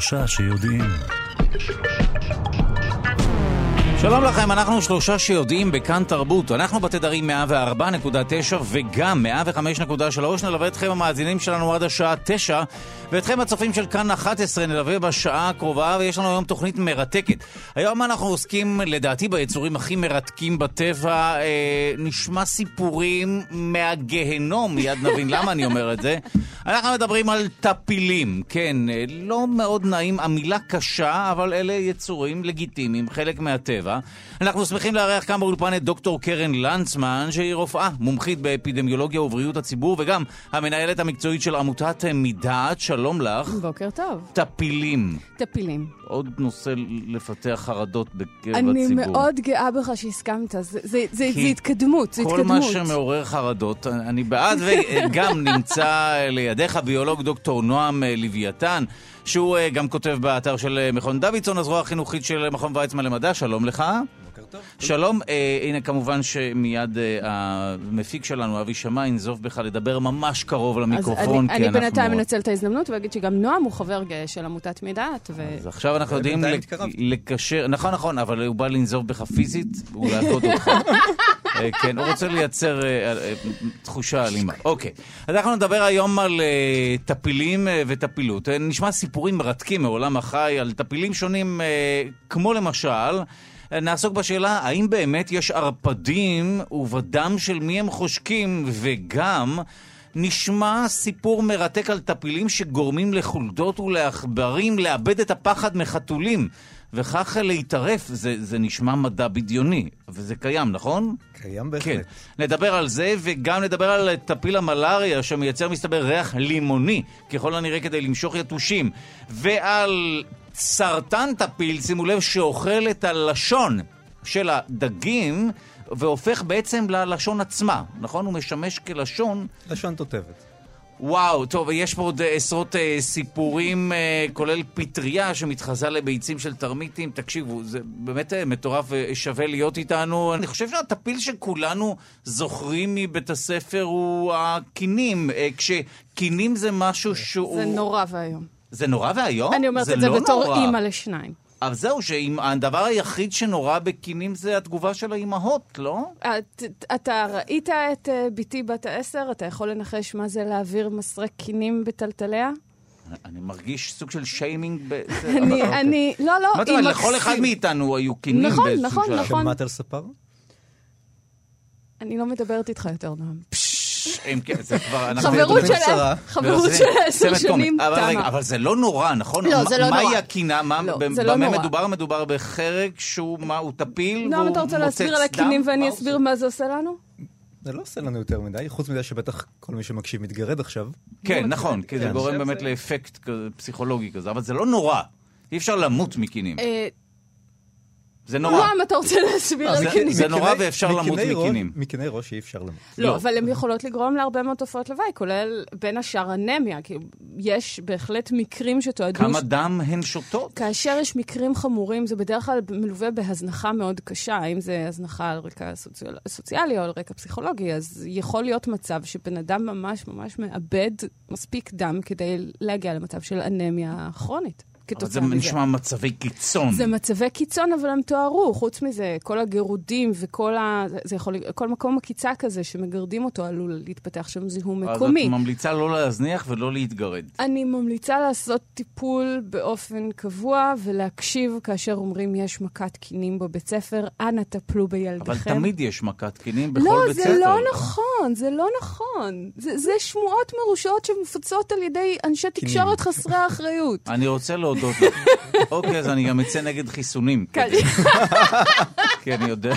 שלושה שיודעים. שלום לכם, אנחנו שלושה שיודעים בכאן תרבות. אנחנו בתדרים 104.9 וגם 105.3 נלווה אתכם המאזינים שלנו עד השעה 9 ואתכם הצופים של כאן 11 נלווה בשעה הקרובה ויש לנו היום תוכנית מרתקת. היום אנחנו עוסקים לדעתי ביצורים הכי מרתקים בטבע. אה, נשמע סיפורים מהגהנום, מיד נבין למה אני אומר את זה. אנחנו מדברים על טפילים, כן, אה, לא מאוד נעים, המילה קשה, אבל אלה יצורים לגיטימיים, חלק מהטבע. אנחנו שמחים לארח כאן באולפן את דוקטור קרן לנצמן, שהיא רופאה, מומחית באפידמיולוגיה ובריאות הציבור, וגם המנהלת המקצועית של עמותת מדעת. שלום לך. בוקר טוב. טפילים. טפילים. עוד נושא לפתח חרדות בקרב אני הציבור. אני מאוד גאה בך שהסכמת, זה, זה, זה, זה התקדמות, זה כל התקדמות. מה שמעורר חרדות, אני בעד, וגם נמצא לידיך ביולוג דוקטור נועם לוויתן, שהוא גם כותב באתר של מכון דוידסון, הזרוע החינוכית של מכון ויצמן למדע, שלום לך. טוב. שלום, אה, הנה כמובן שמיד אה, המפיק שלנו, אבי שמע, ינזוף בך לדבר ממש קרוב למיקרופון, אז אני, אני בינתיים מנצל את ההזדמנות ואגיד שגם נועם הוא חבר גאה של עמותת מדעת. ו... אז עכשיו אנחנו יודעים לק... לקשר, נכון, נכון, אבל הוא בא לנזוף בך פיזית, הוא להכות אותך. אה, כן, הוא רוצה לייצר אה, אה, תחושה אלימה. אוקיי, אז אנחנו נדבר היום על טפילים וטפילות. נשמע סיפורים מרתקים מעולם החי על טפילים שונים, כמו למשל... נעסוק בשאלה האם באמת יש ערפדים ובדם של מי הם חושקים, וגם נשמע סיפור מרתק על טפילים שגורמים לחולדות ולעכברים לאבד את הפחד מחתולים. וכך להתערף, זה, זה נשמע מדע בדיוני, וזה קיים, נכון? קיים בהחלט. כן. נדבר על זה, וגם נדבר על טפיל המלאריה, שמייצר, מסתבר, ריח לימוני, ככל הנראה כדי למשוך יתושים, ועל סרטן טפיל, שימו לב, שאוכל את הלשון של הדגים, והופך בעצם ללשון עצמה, נכון? הוא משמש כלשון... לשון תותבת. וואו, טוב, יש פה עוד עשרות אה, סיפורים, אה, כולל פטריה שמתחזה לביצים של תרמיטים. תקשיבו, זה באמת אה, מטורף ושווה להיות איתנו. אני חושב שהטפיל שכולנו זוכרים מבית הספר הוא הקינים, אה, כשקינים זה משהו שהוא... זה נורא ואיום. זה נורא ואיום? אני אומרת את זה לא בתור נורא. אימא לשניים. אבל זהו, שהדבר היחיד שנורא בקינים זה התגובה של האימהות, לא? את, אתה ראית את אה, בתי בת העשר? אתה יכול לנחש מה זה להעביר מסרק קינים בטלטליה? אני מרגיש סוג של שיימינג. ב- זה- אני, אוקיי. אני, לא, לא, מה אתה היא אומר, לכל. אחד מאיתנו היו קינים נכון, באיזשהו נכון, שלב. נכון. שמעת על ספר? אני לא מדברת איתך יותר, נועם. כן, זה כבר... אנחנו- חברות של. חברות עשר שנים תמה. אבל זה לא נורא, נכון? לא, זה לא מהי נורא. הקינה? מה- לא, לא במה נורא. מדובר? מדובר בחרק שהוא, מה, הוא טפיל? נועם, והוא אתה רוצה להסביר על הקינים? ואני אסביר? מה זה עושה לנו? זה לא עושה לנו יותר מדי, חוץ מזה שבטח כל מי שמקשיב מתגרד עכשיו. כן, נכון, כי זה כן. גורם באמת לאפקט פסיכולוגי כזה, אבל זה לא נורא. אי אפשר למות מקינים. זה נורא. נועם, אתה רוצה להסביר על זה- קינים? זה נורא ואפשר למות מקינים. מקיני ראש אי אפשר למות. לא. לא, אבל הן יכולות לגרום להרבה מאוד תופעות לוואי, כולל בין השאר אנמיה, כי יש בהחלט מקרים שתועדו... כמה דם הן שותות? כאשר יש מקרים חמורים, זה בדרך כלל מלווה בהזנחה מאוד קשה, אם זה הזנחה על רקע סוציאל... סוציאלי או על רקע פסיכולוגי, אז יכול להיות מצב שבן אדם ממש ממש מאבד מספיק דם כדי להגיע למצב של אנמיה כרונית. אבל זה כתוצאה מזה. נשמע מצבי קיצון. זה מצבי קיצון, אבל הם תוארו. חוץ מזה, כל הגירודים וכל ה... זה- זה יכול... כל מקום עקיצה כזה שמגרדים אותו עלול להתפתח שם זיהום אז מקומי. את ממליצה לא להזניח ולא להתגרד. אני ממליצה לעשות טיפול באופן קבוע ולהקשיב כאשר אומרים יש מכת קינים בבית ספר, אנא טפלו בילדיכם. אבל תמיד יש מכת קינים בכל לא, בית זה ספר. לא נכון, זה לא נכון. זה, זה שמועות מרושעות שמופצות על ידי אנשי תקשורת חסרי אחריות. אני רוצה להודות לך. אוקיי, אז אני גם אצא נגד חיסונים. כן. כי אני יודע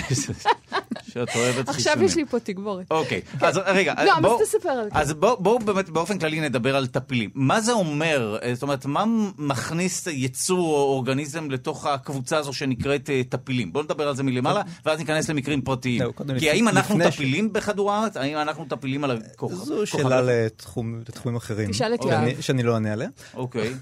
שאת אוהבת חיסונים. עכשיו יש לי פה תגבורת. אוקיי, אז רגע, לא, בואו- אז תספר על זה. אז בואו בוא באמת באופן כללי נדבר על טפילים. מה זה אומר, אה, זאת אומרת, מה מכניס יצור או אורגניזם לתוך הקבוצה הזו שנקראת אה, טפילים? בואו נדבר על זה מלמעלה, ואז ניכנס למקרים פרטיים. כי האם אנחנו טפילים בכדור הארץ? האם אנחנו טפילים על הכוכב? זו שאלה לתחומים אחרים. תשאל את שאני- יואב. שאני לא אענה עליה. אוקיי.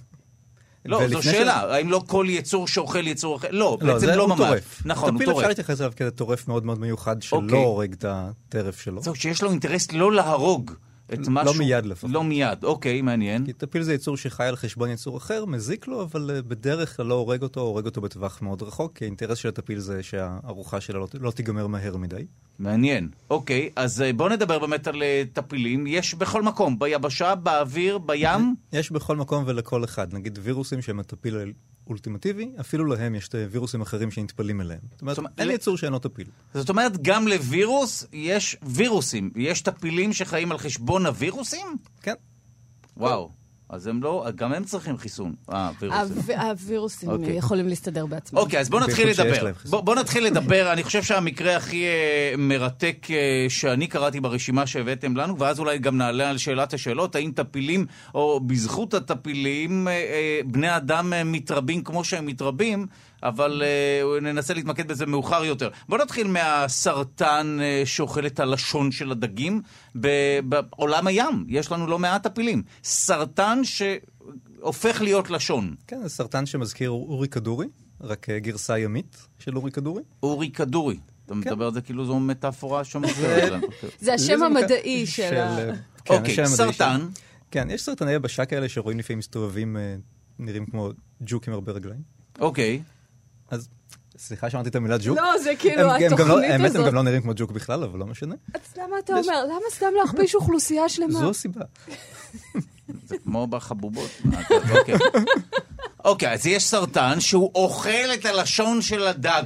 לא, זו שאלה, ש- האם לא כל יצור שאוכל יצור אחר? לא, לא, בעצם זה לא ממש. טורף. נכון, הוא טפיל אפשר טורף. להתייחס אליו כאל טורף מאוד מאוד מיוחד, שלא אוקיי. הורג את הטרף שלו. זהו, שיש לו אינטרס לא להרוג, את לא משהו... מיד לפחות. לא מיד, אוקיי, מעניין. כי טפיל זה יצור שחי על חשבון יצור אחר, מזיק לו, אבל אה, בדרך כלל לא הורג אותו, הורג אותו בטווח מאוד רחוק, כי האינטרס של הטפיל זה שהארוחה שלה לא, לא תיגמר מהר מדי. מעניין. אוקיי, אז אה, בואו נדבר באמת על אה, טפילים. יש בכל מקום, ביבשה, באוויר, בים. יש בכל מקום ולכל אחד. נגיד וירוסים שהם הטפיל האולטימטיבי, אפילו להם יש אה, וירוסים אחרים שנטפלים אליהם. זאת אומרת, זאת אומרת, אין יצור שאינו טפיל. זאת אומרת, גם לווירוס יש וירוסים. יש טפילים שחיים על חשבון הווירוסים? כן. וואו. אז הם לא, גם הם צריכים חיסון. אה, וירוסים. הוויר- הווירוסים אוקיי. יכולים להסתדר בעצמם. אוקיי, אז בואו נתחיל לדבר. בואו בוא נתחיל לדבר. אני חושב שהמקרה הכי אה, מרתק אה, שאני קראתי ברשימה שהבאתם לנו, ואז אולי גם נעלה על שאלת השאלות, האם טפילים, או בזכות הטפילים, אה, אה, בני אדם אה, מתרבים כמו שהם מתרבים, אבל אה, ננסה להתמקד בזה מאוחר יותר. בואו נתחיל מהסרטן אה, שאוכל את הלשון של הדגים. ב- בעולם הים יש לנו לא מעט טפילים. סרטן שהופך להיות לשון. כן, זה סרטן שמזכיר אורי כדורי, רק אה, גרסה ימית של אורי כדורי. אורי כדורי. אתה כן. מדבר על זה כאילו זו מטאפורה לנו. זה השם המדעי של, ה... אוקיי, השם המדעי סרטן. של- כן, יש סרטני יבשה כאלה שרואים לפעמים מסתובבים, נראים כמו ג'וק עם הרבה רגליים. אוקיי. אז, סליחה שאמרתי את המילה ג'וק. לא, זה כאילו הם- הם גם לא- התוכנית האמת, הם הזאת. גם לא נראים כמו ג'וק בכלל, אבל לא משנה. אז למה אתה אומר? למה סתם להכפיש אוכלוסייה שלמה? זו הסיבה. זה כמו בחבובות. אוקיי. אוקיי, אז יש סרטן שהוא אוכל את הלשון של הדג.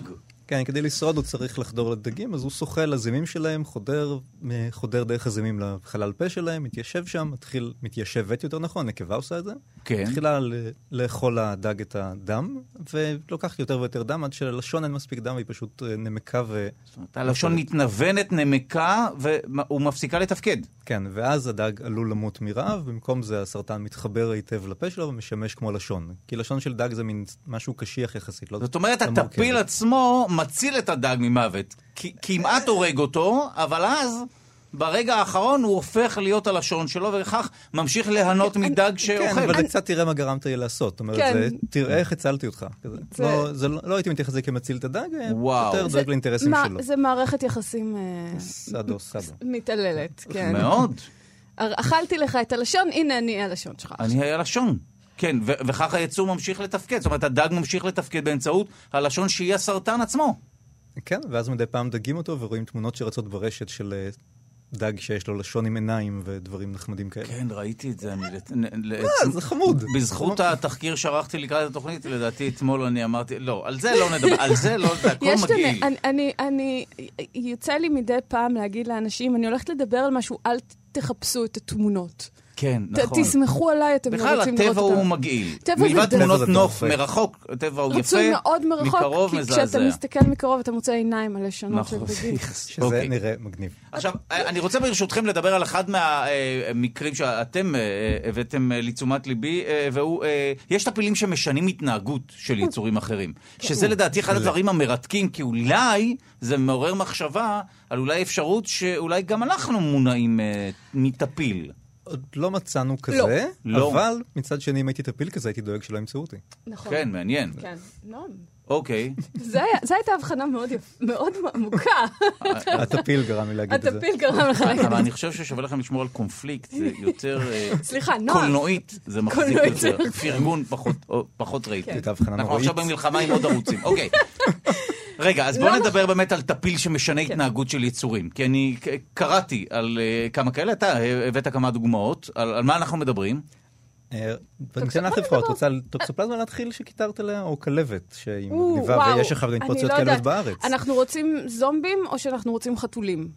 כן, כדי לשרוד הוא צריך לחדור לדגים, אז הוא שוחה לזימים שלהם, חודר, מ- חודר דרך הזימים לחלל פה שלהם, מתיישב שם, מתחיל, מתיישבת יותר נכון, נקבה עושה את זה. כן. מתחילה ל- לאכול לדג את הדם, ולוקחת יותר ויותר דם, עד שללשון אין מספיק דם, והיא פשוט אה, נמקה ו... זאת אומרת, הלשון מתנוונת, נמקה, והוא מפסיקה לתפקד. כן, ואז הדג עלול למות מרעב, במקום זה הסרטן מתחבר היטב לפה שלו ומשמש כמו לשון. כי לשון של דג זה מין משהו קשיח יחסית, לא זאת אומרת, הטפיל. עצמו מציל את הדג ממוות. כמעט הורג אותו, אבל אז... ברגע האחרון הוא הופך להיות הלשון שלו, וכך ממשיך ליהנות מדג כן, שאוכל. אבל זה קצת תראה מה גרמת לי לעשות. זאת אומרת, כן. תראה איך הצלתי אותך. לא, לא, לא הייתי מתייחס לזה כמציל את הדג, אה. יותר דואג לאינטרסים שלו. זה מערכת יחסים אה, סאדו, סאדו. מתעללת, כן. מאוד. אכלתי לך את הלשון, הנה אני הלשון שלך. אני הלשון. כן, ו- וכך היצור ממשיך לתפקד. זאת אומרת, הדג ממשיך לתפקד באמצעות הלשון שהיא הסרטן עצמו. כן, ואז מדי פעם דגים אותו ורואים תמונות שרצות ברשת של אה, דג שיש לו לשון עם עיניים ודברים נחמדים כאלה. כן, ראיתי את זה. אני... ל- ל- אה, זה חמוד. בזכות התחקיר שערכתי לקראת התוכנית, לדעתי אתמול אני אמרתי, לא, על זה לא נדבר, על זה לא, זה הכל מגעיל. הנ- אני, אני, אני, יוצא לי מדי פעם להגיד לאנשים, אני הולכת לדבר על משהו, אל תחפשו את התמונות. כן, נכון. תסמכו עליי, אתם לא בכלל, רוצים לראות הטבע אותם. הוא מגעיל. טבע זה מלבד תמונות נוף. מרחוק, הטבע הוא יפה, רצוי מאוד מרחוק, מקרוב כי מזעזע. כשאתה מסתכל מקרוב אתה מוצא עיניים על לשונות של דגים. שזה אוקיי. נראה מגניב. עכשיו, אני רוצה ברשותכם לדבר על אחד מהמקרים שאתם אה, הבאתם אה, לתשומת ליבי, אה, והוא, אה, יש טפילים שמשנים התנהגות של יצורים אחרים. שזה לדעתי אחד הדברים המרתקים, כי אולי זה מעורר מחשבה על אולי אפשרות שאולי גם אנחנו מונעים אה, מטפיל. עוד לא מצאנו כזה, לא. אבל מצד שני, אם הייתי טפיל כזה, הייתי דואג שלא ימצאו אותי. נכון. כן, מעניין. כן. לא. אוקיי. זה היה- זו הייתה הבחנה מאוד יפ- מאוד עמוקה. הטפיל גרם לי להגיד את זה. הטפיל גרם לך להגיד אבל את אני חושב ששווה לכם לשמור על קונפליקט, זה יותר... אה, זה. סליחה, נועם. קולנועית זה מחזיק זה יותר, פרגון פחות, רייטינג. הייתה הבחנה אנחנו. עכשיו במלחמה עם עוד ערוצים, אוקיי. רגע, אז בואו לא נדבר באמת על טפיל שמשנה כן. התנהגות של יצורים. כי אני קראתי על אה, כמה כאלה, אתה הבאת כמה דוגמאות, על על מה אנחנו מדברים. לך לבחור, את רוצה על טוקסופלזמה להתחיל שכיתרת עליה, או כלבת, שהיא מגניבה, ויש אחר אני התפרצויות כלבת. בארץ. אנחנו רוצים זומבים או שאנחנו רוצים חתולים?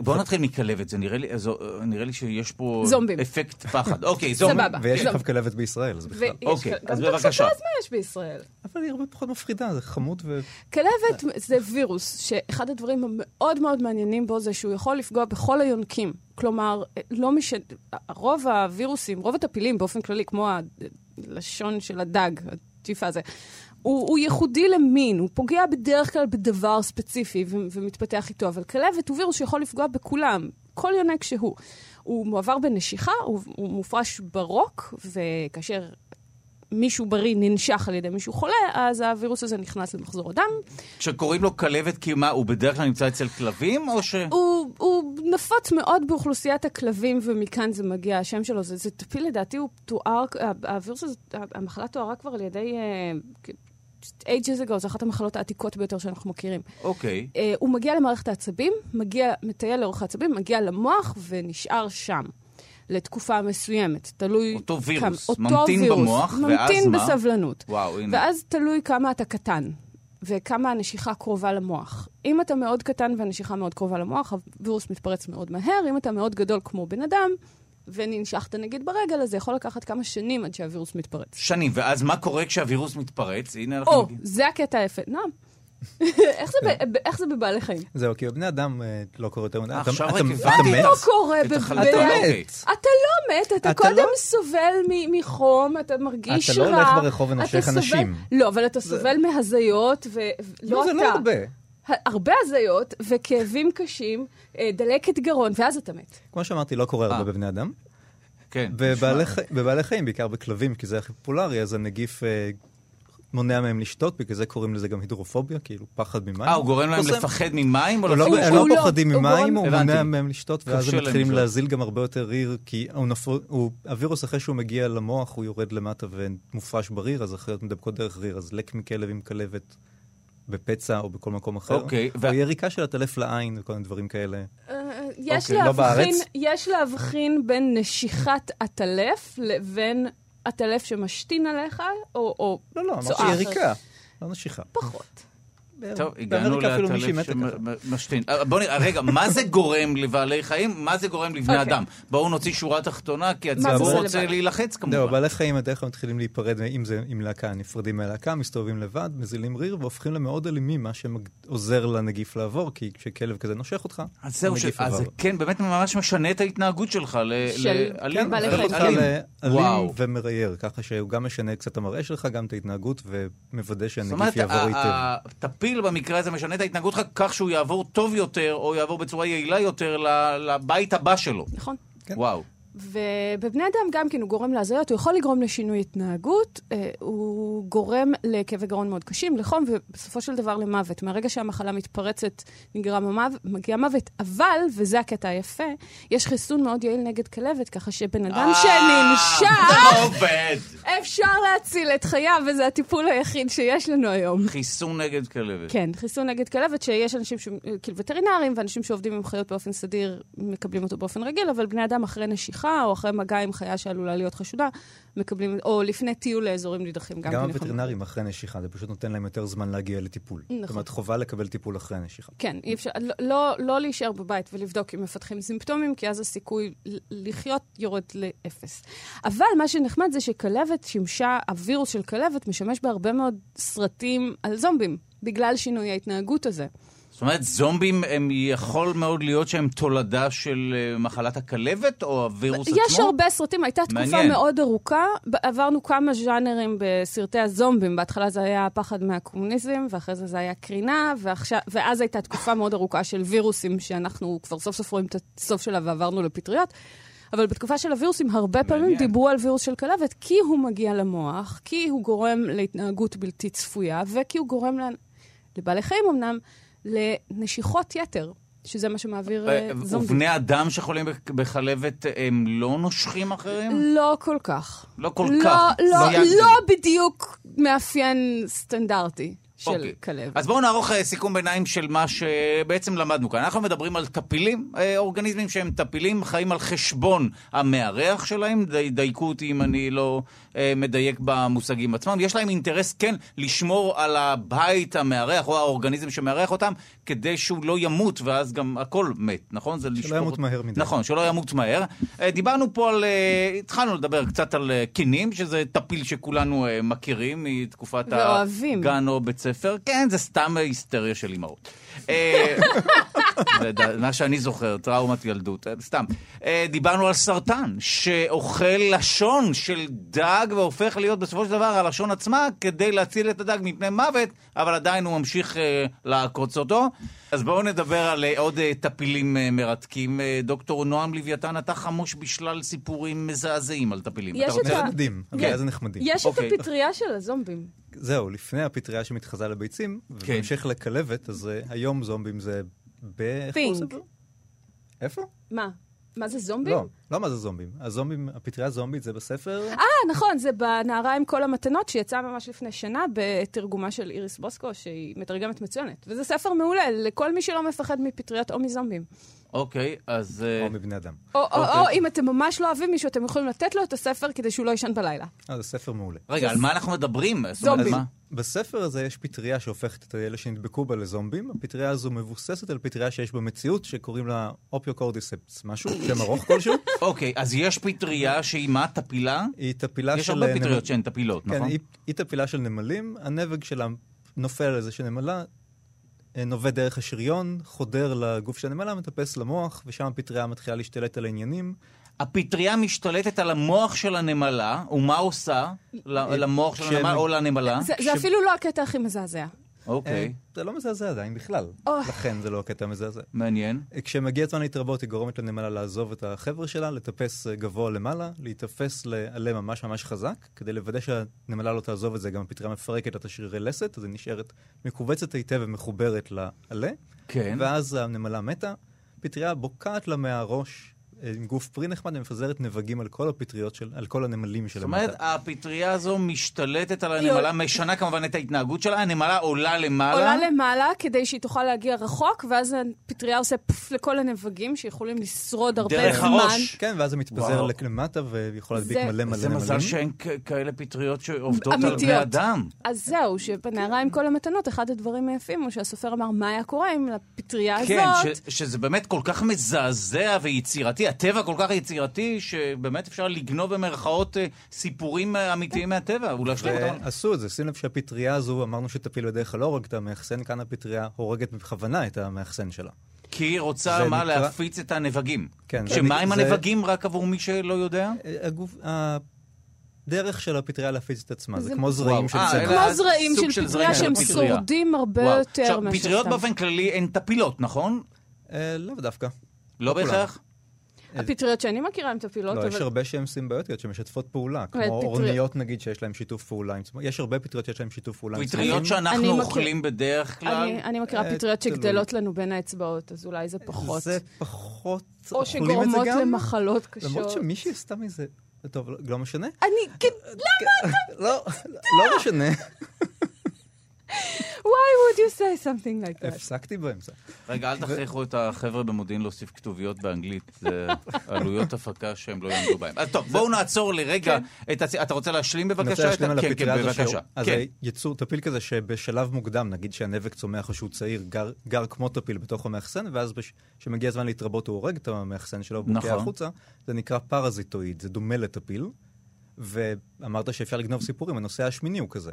בואו נתחיל מכלבת, זה נראה לי, זו- אה, נראה לי שיש פה זומבים. אפקט פחד. אוקיי, זומבים. סבבה. ויש. עכשיו כלבת בישראל, אז בכלל. אוקיי, אז גם בבקשה. טוקסופלזמה יש בישראל. אבל היא הרבה פחות מפחידה, זה חמוד ו... כלבת זה וירוס, שאחד הדברים המאוד מאוד מעניינים בו זה שהוא יכול לפגוע בכל היונקים. כלומר, לא משנה, רוב הווירוסים, רוב הטפילים באופן כללי, כמו הלשון של הדג, הטיפה הזה, הוא, הוא ייחודי למין, הוא פוגע בדרך כלל בדבר ספציפי ו- ומתפתח איתו, אבל כלבת הוא וירוס שיכול לפגוע בכולם, כל יונק שהוא. הוא מועבר בנשיכה, הוא, הוא מופרש ברוק, וכאשר מישהו בריא ננשך על ידי מישהו חולה, אז הווירוס הזה נכנס למחזור הדם. כשקוראים לו כלבת, כי מה, הוא בדרך כלל נמצא אצל כלבים, או ש... הוא, הוא נפוץ מאוד באוכלוסיית הכלבים, ומכאן זה מגיע, השם שלו. זה, זה טפיל, לדעתי, הוא תואר, הווירוס הזה, המחלה תוארה כבר על ידי... אייג'ס אגו, זו אחת המחלות העתיקות ביותר שאנחנו מכירים. אוקיי. Okay. Uh, הוא מגיע למערכת העצבים, מגיע, מטייל לאורך העצבים, מגיע למוח ונשאר שם. לתקופה מסוימת, תלוי... אותו וירוס, כמה, אותו ממתין וירוס, במוח, ממתין ואז מה? ממתין בסבלנות. וואו, הנה. ואז תלוי כמה אתה קטן, וכמה הנשיכה קרובה למוח. אם אתה מאוד קטן והנשיכה מאוד קרובה למוח, הווירוס מתפרץ מאוד מהר. אם אתה מאוד גדול כמו בן אדם, וננשכת נגיד ברגל, אז זה יכול לקחת כמה שנים עד שהווירוס מתפרץ. שנים, ואז מה קורה כשהווירוס מתפרץ? הנה אנחנו... או, נגיד... זה הקטע היפה. נועם. איך, זה ב, איך זה בבעלי חיים? זהו, כי בבני אדם אה, לא קורה יותר מדי. עכשיו אתה, רק אתה, הבנתי. מה לא קורה בבני אתה אדם? מת. אתה לא מת, אתה אתה קודם לא- סובל מ- מחום, אתה מרגיש אתה רע. לא הולך ברחוב אתה ונושך סובל- אנשים. לא, אבל אתה סובל מהזיות, ולא לא, זה אתה. לא הרבה. הרבה הזיות וכאבים קשים, אה, דלקת גרון, ואז אתה מת. כמו שאמרתי, לא קורה אה. הרבה בבני אדם. כן. בבעלי חי- בבעלי חיים, בעיקר בכלבים, כי זה הכי פופולרי, אז הנגיף אה, מונע מהם לשתות, בגלל זה קוראים לזה גם הידרופוביה, כאילו פחד ממים. אה, הוא גורם להם. לפחד ממים? או לא- הם לא לא- פוחדים ממים, הוא. מונע מהם לשתות, ואז הם מתחילים. להזיל גם הרבה יותר ריר, כי הווירוס אחרי שהוא מגיע למוח, הוא יורד למטה ומופרש בריר, אז החיות מדבקות דרך ריר, אז לק מכלב עם כלבת בפצע או בכל מקום אחר. אוקיי, ו- או יריקה של הטלף לעין וכל מיני דברים כאלה. אה, יש אוקיי, לא להבחין? יש להבחין בין נשיכת עטלף לבין עטלף שמשתין עליך, או, או לא, לא, אמרתי. יריקה, לא נשיכה. פחות. טוב, הגענו ככה. שמשתין. אה, בוא נראה, רגע, מה זה גורם לבעלי חיים? מה זה גורם לבני אוקיי. אדם? בואו נוציא שורה תחתונה, כי הציבור רוצה להילחץ זהו, כמובן. בעלי חיים בדרך כלל מתחילים להיפרד, אם זה עם להקה, נפרדים מהלהקה, מסתובבים לבד, מזילים ריר והופכים למאוד אלימים, מה שעוזר לנגיף לעבור, כי כשכלב כזה נושך אותך, אז זהו, אז זה. כן, באמת ממש משנה את ההתנהגות שלך לאלים. כן, בעלי הופך חיים. אותך אלים. ומרייר, ככה שהוא גם משנה קצת המראה שלך, גם את ההתנהגות, ומוודא שהנגיף יעבור היטב. הטפיל במקרה הזה משנה את ההתנהגות שלך כך שהוא יעבור טוב יותר, או יעבור בצורה יעילה יותר ל- לבית הבא שלו. נכון. כן. וואו. ובבני אדם גם כן הוא גורם להזיות, הוא יכול לגרום לשינוי התנהגות, אה, הוא גורם לכאבי גרון מאוד קשים, לחום, ובסופו של דבר למוות. מהרגע שהמחלה מתפרצת, נגרם המוות, מגיע מוות. אבל, וזה הקטע היפה, יש חיסון מאוד יעיל נגד כלבת, ככה שבן אדם אה, שננשך, לא. אפשר להציל את חייו, וזה הטיפול היחיד שיש לנו היום. חיסון נגד כלבת. כן, חיסון נגד כלבת, שיש אנשים, ש... כאילו וטרינרים, ואנשים שעובדים עם חיות באופן סדיר, מקבלים אותו באופן רגיל, אבל בני אדם אחרי נשיכה, או אחרי מגע עם חיה שעלולה להיות חשודה, מקבלים, או לפני טיול לאזורים נידחים, גם גם כן. הווטרינרים אחרי נשיכה, זה פשוט נותן להם יותר זמן להגיע לטיפול. נכון. זאת אומרת, חובה לקבל טיפול אחרי הנשיכה. כן, אי אפשר, לא, לא, לא להישאר בבית ולבדוק אם מפתחים סימפטומים, כי אז הסיכוי לחיות יורד לאפס. אבל מה שנחמד זה שכלבת שימשה, הווירוס של כלבת משמש בהרבה מאוד סרטים על זומבים, בגלל שינוי ההתנהגות הזה. זאת אומרת, זומבים הם יכול מאוד להיות שהם תולדה של אה, מחלת הכלבת, או הווירוס עצמו? יש הרבה סרטים, הייתה תקופה מעניין. מאוד ארוכה, עברנו כמה ז'אנרים בסרטי הזומבים. בהתחלה זה היה הפחד מהקומוניזם, ואחרי זה זה היה קרינה, ועכשיו, ואז הייתה תקופה מאוד ארוכה של וירוסים, שאנחנו כבר סוף סוף רואים את הסוף שלה ועברנו לפטריות. אבל בתקופה של הווירוסים, הרבה פעמים מעניין. דיברו על וירוס של כלבת, כי הוא מגיע למוח, כי הוא גורם להתנהגות בלתי צפויה, וכי הוא גורם לבעלי חיים אמנם, לנשיכות יתר, שזה מה שמעביר אה, אה, זומבים. ובני אדם שחולים בכ- בכלבת, הם לא נושכים אחרים? לא כל כך. לא כל לא, כך. לא, סייגתי. לא בדיוק מאפיין סטנדרטי של אוקיי. כלבת. אז בואו נערוך אה, סיכום ביניים של מה שבעצם למדנו כאן. אנחנו מדברים על טפילים, אה, אורגניזמים שהם טפילים, חיים על חשבון המארח שלהם, די- דייקו אותי אם אני לא אה, מדייק במושגים עצמם. יש להם אינטרס, כן, לשמור על הבית המארח או האורגניזם שמארח אותם, כדי שהוא לא ימות, ואז גם הכל מת, נכון? זה לשמור- ימות מהר מדי. נכון, שלא ימות מהר. אה, דיברנו פה על, אה, התחלנו לדבר קצת על אה, קינים, שזה טפיל שכולנו אה, מכירים מתקופת ואוהבים. הגן או בית ספר. כן, זה סתם היסטריה של אימהות. אה, מה שאני זוכר, טראומת ילדות, אה, סתם. אה, דיברנו על סרטן, שאוכל לשון של דג והופך להיות בסופו של דבר הלשון עצמה כדי להציל את הדג מפני מוות, אבל עדיין הוא ממשיך לעקוץ אותו. אז בואו נדבר על עוד טפילים מרתקים. דוקטור נועם לוויתן, אתה חמוש בשלל סיפורים מזעזעים על טפילים. יש את ה- נחמדים, כן. הבעיה זה נחמדים. יש את אוקיי. הפטריה של הזומבים. זהו, לפני הפטריה שמתחזה לביצים, כן. ובהמשך לכלבת, אז אה, היום זומבים זה ב... פינג. לזה? איפה? מה? מה זה זומבים? לא, לא מה זה זומבים. הזומבים, הפטריה הזומבית זה בספר... אה, נכון, זה בנערה עם כל המתנות, שיצאה ממש לפני שנה בתרגומה של איריס בוסקו, שהיא מתרגמת מצוינת. וזה ספר מעולה לכל מי שלא מפחד מפטריות או מזומבים. אוקיי, אז... אה, או מבני אדם. או, או, אוקיי. או אם אתם ממש לא אוהבים מישהו, אתם יכולים לתת לו את הספר כדי שהוא לא יישן בלילה. אה, זה ספר מעולה. רגע, על מה אנחנו מדברים? זומבים. בספר הזה יש פטריה שהופכת את אלה שנדבקו בה לזומבים. הפטריה הזו מבוססת על פטריה שיש במציאות, שקוראים לה אופיוקורדיספס, משהו, שם ארוך כלשהו. אוקיי, אז יש פטריה שהיא מה? טפילה? היא טפילה של... יש הרבה נמל- פטריות שהן טפילות, כן, נכון? היא, היא טפילה של נמלים, הנבג שלה נופל על איזה שנמלה, אה, נובד דרך השריון, חודר לגוף של הנמלה, מטפס למוח, ושם הפטריה מתחילה להשתלט על העניינים. הפטריה משתלטת על המוח של הנמלה, ומה עושה ל- למוח של הנמלה או לנמלה? זה, זה אפילו לא הקטע הכי מזעזע. אוקיי, אה, זה לא מזעזע עדיין בכלל. לכן זה לא הקטע המזעזע. מעניין. כשמגיע הזמן להתרבות, היא גורמת לנמלה לעזוב את החבר'ה שלה, לטפס אה, גבוה למעלה, להיתפס לעלה ממש ממש חזק, כדי לוודא שהנמלה לא תעזוב את זה, גם הפטריה מפרקת את השרירי לסת, אז היא נשארת מכווצת היטב ומחוברת לעלה, כן. ואז הנמלה מתה, פטריה בוקעת לה מהראש אה, עם גוף פרי נחמד ומפזרת נבגים על כל הפטריות של, על כל הנמלים זאת שלמטה. אומרת, הפטריה הזו משתלטת על הנמלה, משנה כמובן את ההתנהגות שלה, הנמלה עולה למעלה. עולה למעלה כדי שהיא תוכל להגיע רחוק, ואז הפטריה עושה פוף לכל הנבגים שיכולים לשרוד הרבה דרך זמן. הראש. כן, ואז זה מתפזר וואו. למטה ויכול להדביק זה- מלא מלא נמלים. מזל שאין כאלה פטריות שעובדות על אמיתיות. בני אדם. אז זהו, שבנערה עם כל המתנות, אחד הדברים היפים הוא שהסופר אמר, מה היה קורה אם לפטריה כן, הזאת... ש, שזה באמת כל כך מזעזע ויצירתי, הטבע כל כך יצירתי, שבאמת אפשר לגנוב במרכאות אה, סיפורים אה, אמיתיים מהטבע, ולהשלים אותם. ועשו את זה, שים לב שהפטריה הזו, אמרנו שטפיל בדרך כלל לא הורג את המאחסן, כאן הפטריה הורגת בכוונה את המאחסן שלה. כי היא רוצה, מה, נקרא- להפיץ את הנבגים. כן, שמה עם זה- הנבגים, רק עבור מי שלא יודע? אה, הגוף, הדרך של הפטריה להפיץ את עצמה, זה זה- כמו זרעים של צמח. כמו זרעים של פטריה זרעים שהם פטריה. שורדים הרבה וואו. יותר מאשר פטריות סתם. באופן כללי הן טפילות, נכון? אה, לאו דווקא. לא כולן. בהכרח? הפטריות שאני מכירה הן טפילות, לא, יש אבל... הרבה שהן סימביוטיות שמשתפות פעולה, כמו אורניות נגיד שיש להן שיתוף פעולה עם צמחים. יש הרבה פטריות שיש להן שיתוף פעולה עם צמחים. פטריות שאנחנו מכיר- אוכלים בדרך כלל? אני, אני מכירה אה, פטריות. שגדלות לנו בין האצבעות, אז אולי זה פחות. זה פחות, או שגורמות? למחלות למרות קשות. שמישהי עשתה מזה, טוב, לא- לא משנה. אני, כן, לא, לא משנה. Why would you say something like that? הפסקתי באמצע. רגע, אל תכריחו את החבר'ה במודיעין להוסיף כתוביות באנגלית. זה עלויות הפקה שהם לא יעמדו בהם. אז טוב, בואו נעצור לרגע את הצ... אתה רוצה להשלים אני רוצה בבקשה? להשלים על כן, הפטריה כן, הזו. בבקשה. שהוא- אז כן. יצור טפיל כזה שבשלב מוקדם, נגיד שהנבק צומח או שהוא צעיר, גר- גר כמו טפיל בתוך המאחסן, ואז כשמגיע הזמן להתרבות הוא הורג את המאחסן שלו, בוקע נכון. החוצה, זה נקרא פרזיטואיד, זה דומה לטפיל. ואמרת שאפשר לגנוב סיפורים, הנושא השמיני הוא כזה.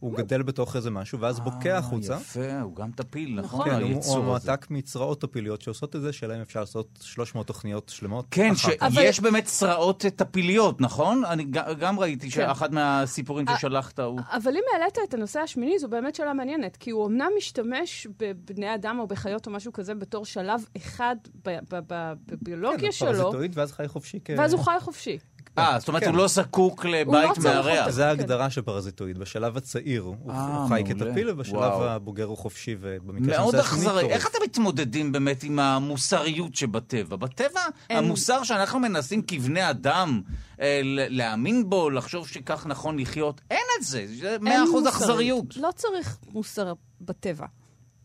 הוא גדל בתוך איזה משהו, ואז בוקע החוצה. אה, יפה, הוא גם טפיל, נכון? כן, הוא-. מועתק מצרעות טפיליות שעושות את זה, שלהם אפשר לעשות 300 תוכניות שלמות. כן, שיש באמת צרעות טפיליות, נכון? אני גם ראיתי שאחד מהסיפורים אה, ששלחת הוא... אבל אם העלית את הנושא השמיני, זו באמת שאלה מעניינת, כי הוא אמנם משתמש בבני אדם או בחיות או משהו כזה בתור שלב אחד ב- ב- ב- בביולוגיה כן, שלו, פרזיטואיד, ואז חי חופשי. ואז הוא חי חופשי. אה, זאת אומרת, כן. הוא לא זקוק לבית לא צריך מארח. אותו. זה ההגדרה של פרזיטואיד. בשלב הצעיר הוא אה, חי. כטפיל, ובשלב. הבוגר הוא חופשי, ובמקרה מאוד אכזרי. טורף. איך אתם מתמודדים באמת עם המוסריות שבטבע? בטבע, המוסר שאנחנו מנסים כבני אדם אה, להאמין בו, לחשוב שכך נכון לחיות, אין את זה. זה מאה אין אחוז מוסריות. אכזריות. לא צריך מוסר בטבע.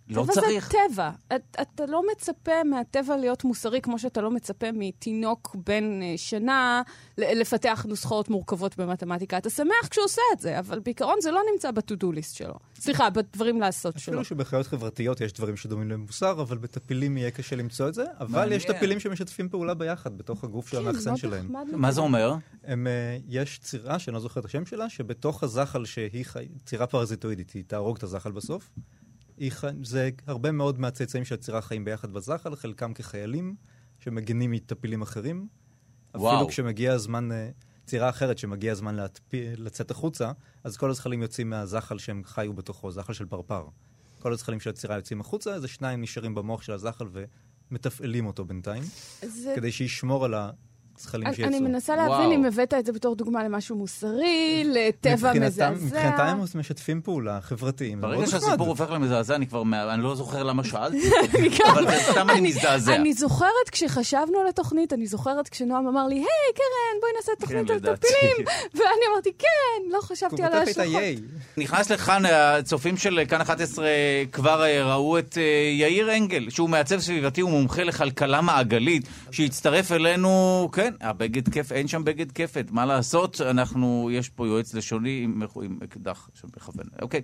לא טבע צריך. זה טבע. את, אתה לא מצפה מהטבע להיות מוסרי כמו שאתה לא מצפה מתינוק בן אה, שנה לפתח נוסחאות מורכבות במתמטיקה. אתה שמח כשהוא עושה את זה, אבל בעיקרון זה לא נמצא ב-to-do list שלו. סליחה, בדברים לעשות שלו. אפילו שבחיות חברתיות יש דברים שדומים למוסר, אבל בטפילים יהיה קשה למצוא את זה. אבל מעניין. יש טפילים שמשתפים פעולה ביחד בתוך הגוף של כן, המאחסן מאוד שלהם. מה זה אומר? הם, אה, יש צירה, שאני לא זוכר את השם שלה, שבתוך הזחל שהיא חי... צירה פרזיטואידית, היא תהרוג את הזחל בסוף. היא. זה הרבה מאוד מהצאצאים של הצירה חיים ביחד בזחל, חלקם כחיילים שמגינים מטפילים אחרים. וואו. אפילו כשמגיע הזמן, אה, צירה אחרת, שמגיע הזמן להטפי... לצאת החוצה, אז כל הזחלים יוצאים מהזחל שהם חיו בתוכו, זחל של פרפר. כל הזחלים של הצירה יוצאים החוצה, איזה שניים נשארים במוח של הזחל ומתפעלים אותו בינתיים, זה כדי שישמור על זחלים אני- שיצאו. אני מנסה. להבין אם הבאת את זה בתור דוגמה למשהו מוסרי, לטבע מזעזע. מבחינתם הם משתפים פעולה חברתיים. ברגע. שהסיפור הופך למזעזע, אני כבר, אני לא זוכר למה שאלתי, אבל זה סתם אני מזדעזע. אני זוכרת כשחשבנו על התוכנית, אני זוכרת כשנועם אמר לי, היי, קרן, בואי נעשה תוכנית כן, על לדעתי. טפילים. ואני אמרתי, כן, לא חשבתי על ההשלכות. נכנס לכאן, הצופים של כאן 11 כבר אה, ראו את אה, יאיר אנגל, שהוא מעצב סביבתי ומומחה לכלכלה מעגלית, שהצטרף אלינו, כן, הבגד כיף, אין שם בגד כפת, מה לעשות? אנחנו, יש פה יועץ לשוני עם, עם אקדח שמכוון, אוקיי.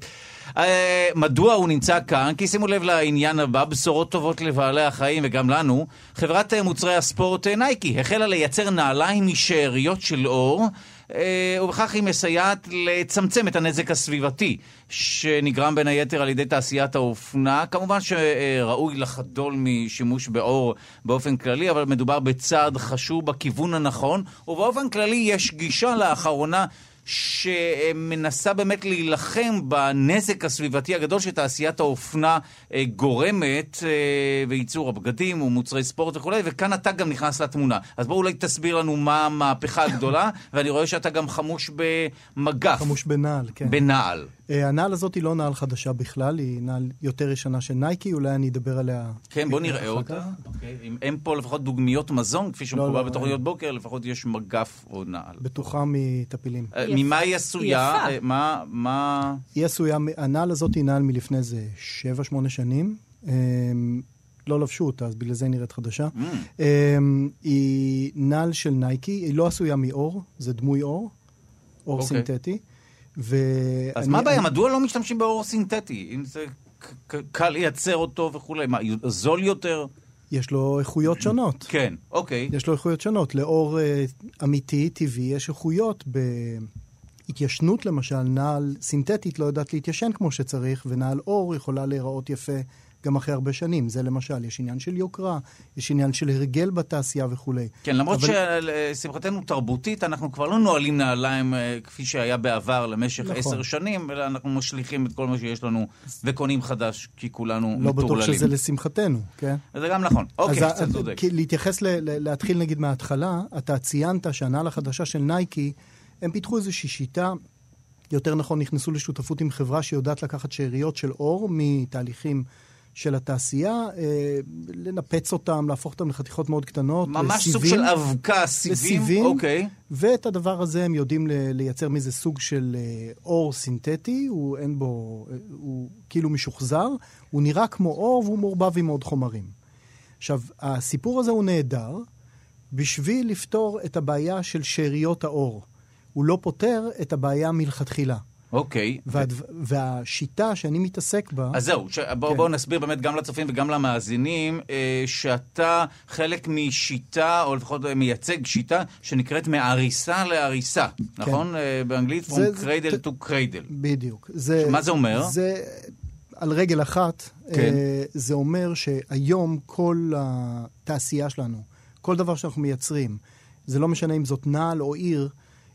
אה, מדוע הוא נמצא כאן? כי שימו לב לעניין הבא, בשורות טובות לבעלי החיים וגם לנו. חברת אה, מוצרי הספורט אה, נייקי החלה לייצר נעליים משאריות של אור. אה, ובכך היא מסייעת לצמצם את הנזק הסביבתי שנגרם בין היתר על ידי תעשיית האופנה. כמובן שראוי לחדול משימוש באור באופן כללי, אבל מדובר בצעד חשוב בכיוון הנכון, ובאופן כללי יש גישה לאחרונה שמנסה באמת להילחם בנזק הסביבתי הגדול שתעשיית האופנה אה, גורמת, אה, וייצור הבגדים ומוצרי ספורט וכולי, וכאן אתה גם נכנס לתמונה. אז בואו אולי תסביר לנו מה המהפכה הגדולה, ואני רואה שאתה גם חמוש במגף, חמוש בנעל, כן. בנעל. אה, הנעל הזאת היא לא נעל חדשה בכלל, היא נעל יותר ישנה של נייקי, אולי אני אדבר עליה. כן, בוא נראה אחר אותה. אוקיי. אם אין פה לפחות דוגמיות מזון, כפי שמקובל לא, בתוכניות בוקר, לפחות יש מגף או נעל. בטוחה מטפילים. אה. ממה היא עשויה? אה, מה, מה... היא עשויה, הנעל הזאת היא נעל מלפני איזה 7-8 שנים. לא לבשו אותה, אז בגלל זה היא נראית חדשה. Mm. היא נעל של נייקי, היא לא עשויה מאור, זה דמוי אור, אור אוקיי. סינתטי. ו... אז אני- מה הבעיה? אני- מדוע לא משתמשים באור סינתטי? אם זה קל לייצר אותו וכולי, מה, זול יותר? יש לו איכויות שונות. כן, אוקיי. יש לו איכויות שונות. לאור אה, אמיתי, טבעי, יש איכויות בהתיישנות, למשל, נעל סינתטית לא יודעת להתיישן כמו שצריך, ונעל אור יכולה להיראות יפה גם אחרי הרבה שנים. זה למשל, יש עניין של יוקרה, יש עניין של הרגל בתעשייה וכולי. כן, למרות אבל- שלשמחתנו תרבותית, אנחנו כבר לא נועלים נעליים אה, כפי שהיה בעבר למשך נכון. עשר שנים, אלא אנחנו משליכים את כל מה שיש לנו וקונים חדש, כי כולנו לא בטוח מטורללים. שזה לשמחתנו, כן? זה גם נכון. אוקיי, אז קצת צודק. להתייחס, ל- ל- להתחיל נגיד מההתחלה, אתה ציינת שהנעל החדשה של נייקי, הם פיתחו איזושהי שיטה, יותר נכון, נכנסו לשותפות עם חברה שיודעת לקחת שאריות של אור מתהליכים של התעשייה, אה, לנפץ אותם, להפוך אותם לחתיכות מאוד קטנות, ממש סוג לסיבים. של אבקה, סיבים, לסיבים. אוקיי. ואת הדבר הזה הם יודעים לייצר מזה סוג של אה, אור סינתטי, הוא אין בו, אה, הוא כאילו משוחזר, הוא נראה כמו אור והוא מעורבב עם עוד חומרים. עכשיו, הסיפור הזה הוא נהדר בשביל לפתור את הבעיה של שאריות האור. הוא לא פותר את הבעיה מלכתחילה. אוקיי. והדו, והשיטה שאני מתעסק בה... אז זהו, ש... בוא, כן. בואו נסביר באמת גם לצופים וגם למאזינים, אה, שאתה חלק משיטה, או לפחות אה, מייצג שיטה, שנקראת מעריסה לעריסה, נכון? אה, באנגלית, From זה- זה- cradle ת- to cradle. בדיוק. זה, מה זה אומר? זה על רגל אחת. כן. אה, זה אומר שהיום כל התעשייה שלנו, כל דבר שאנחנו מייצרים, זה לא משנה אם זאת נעל או עיר,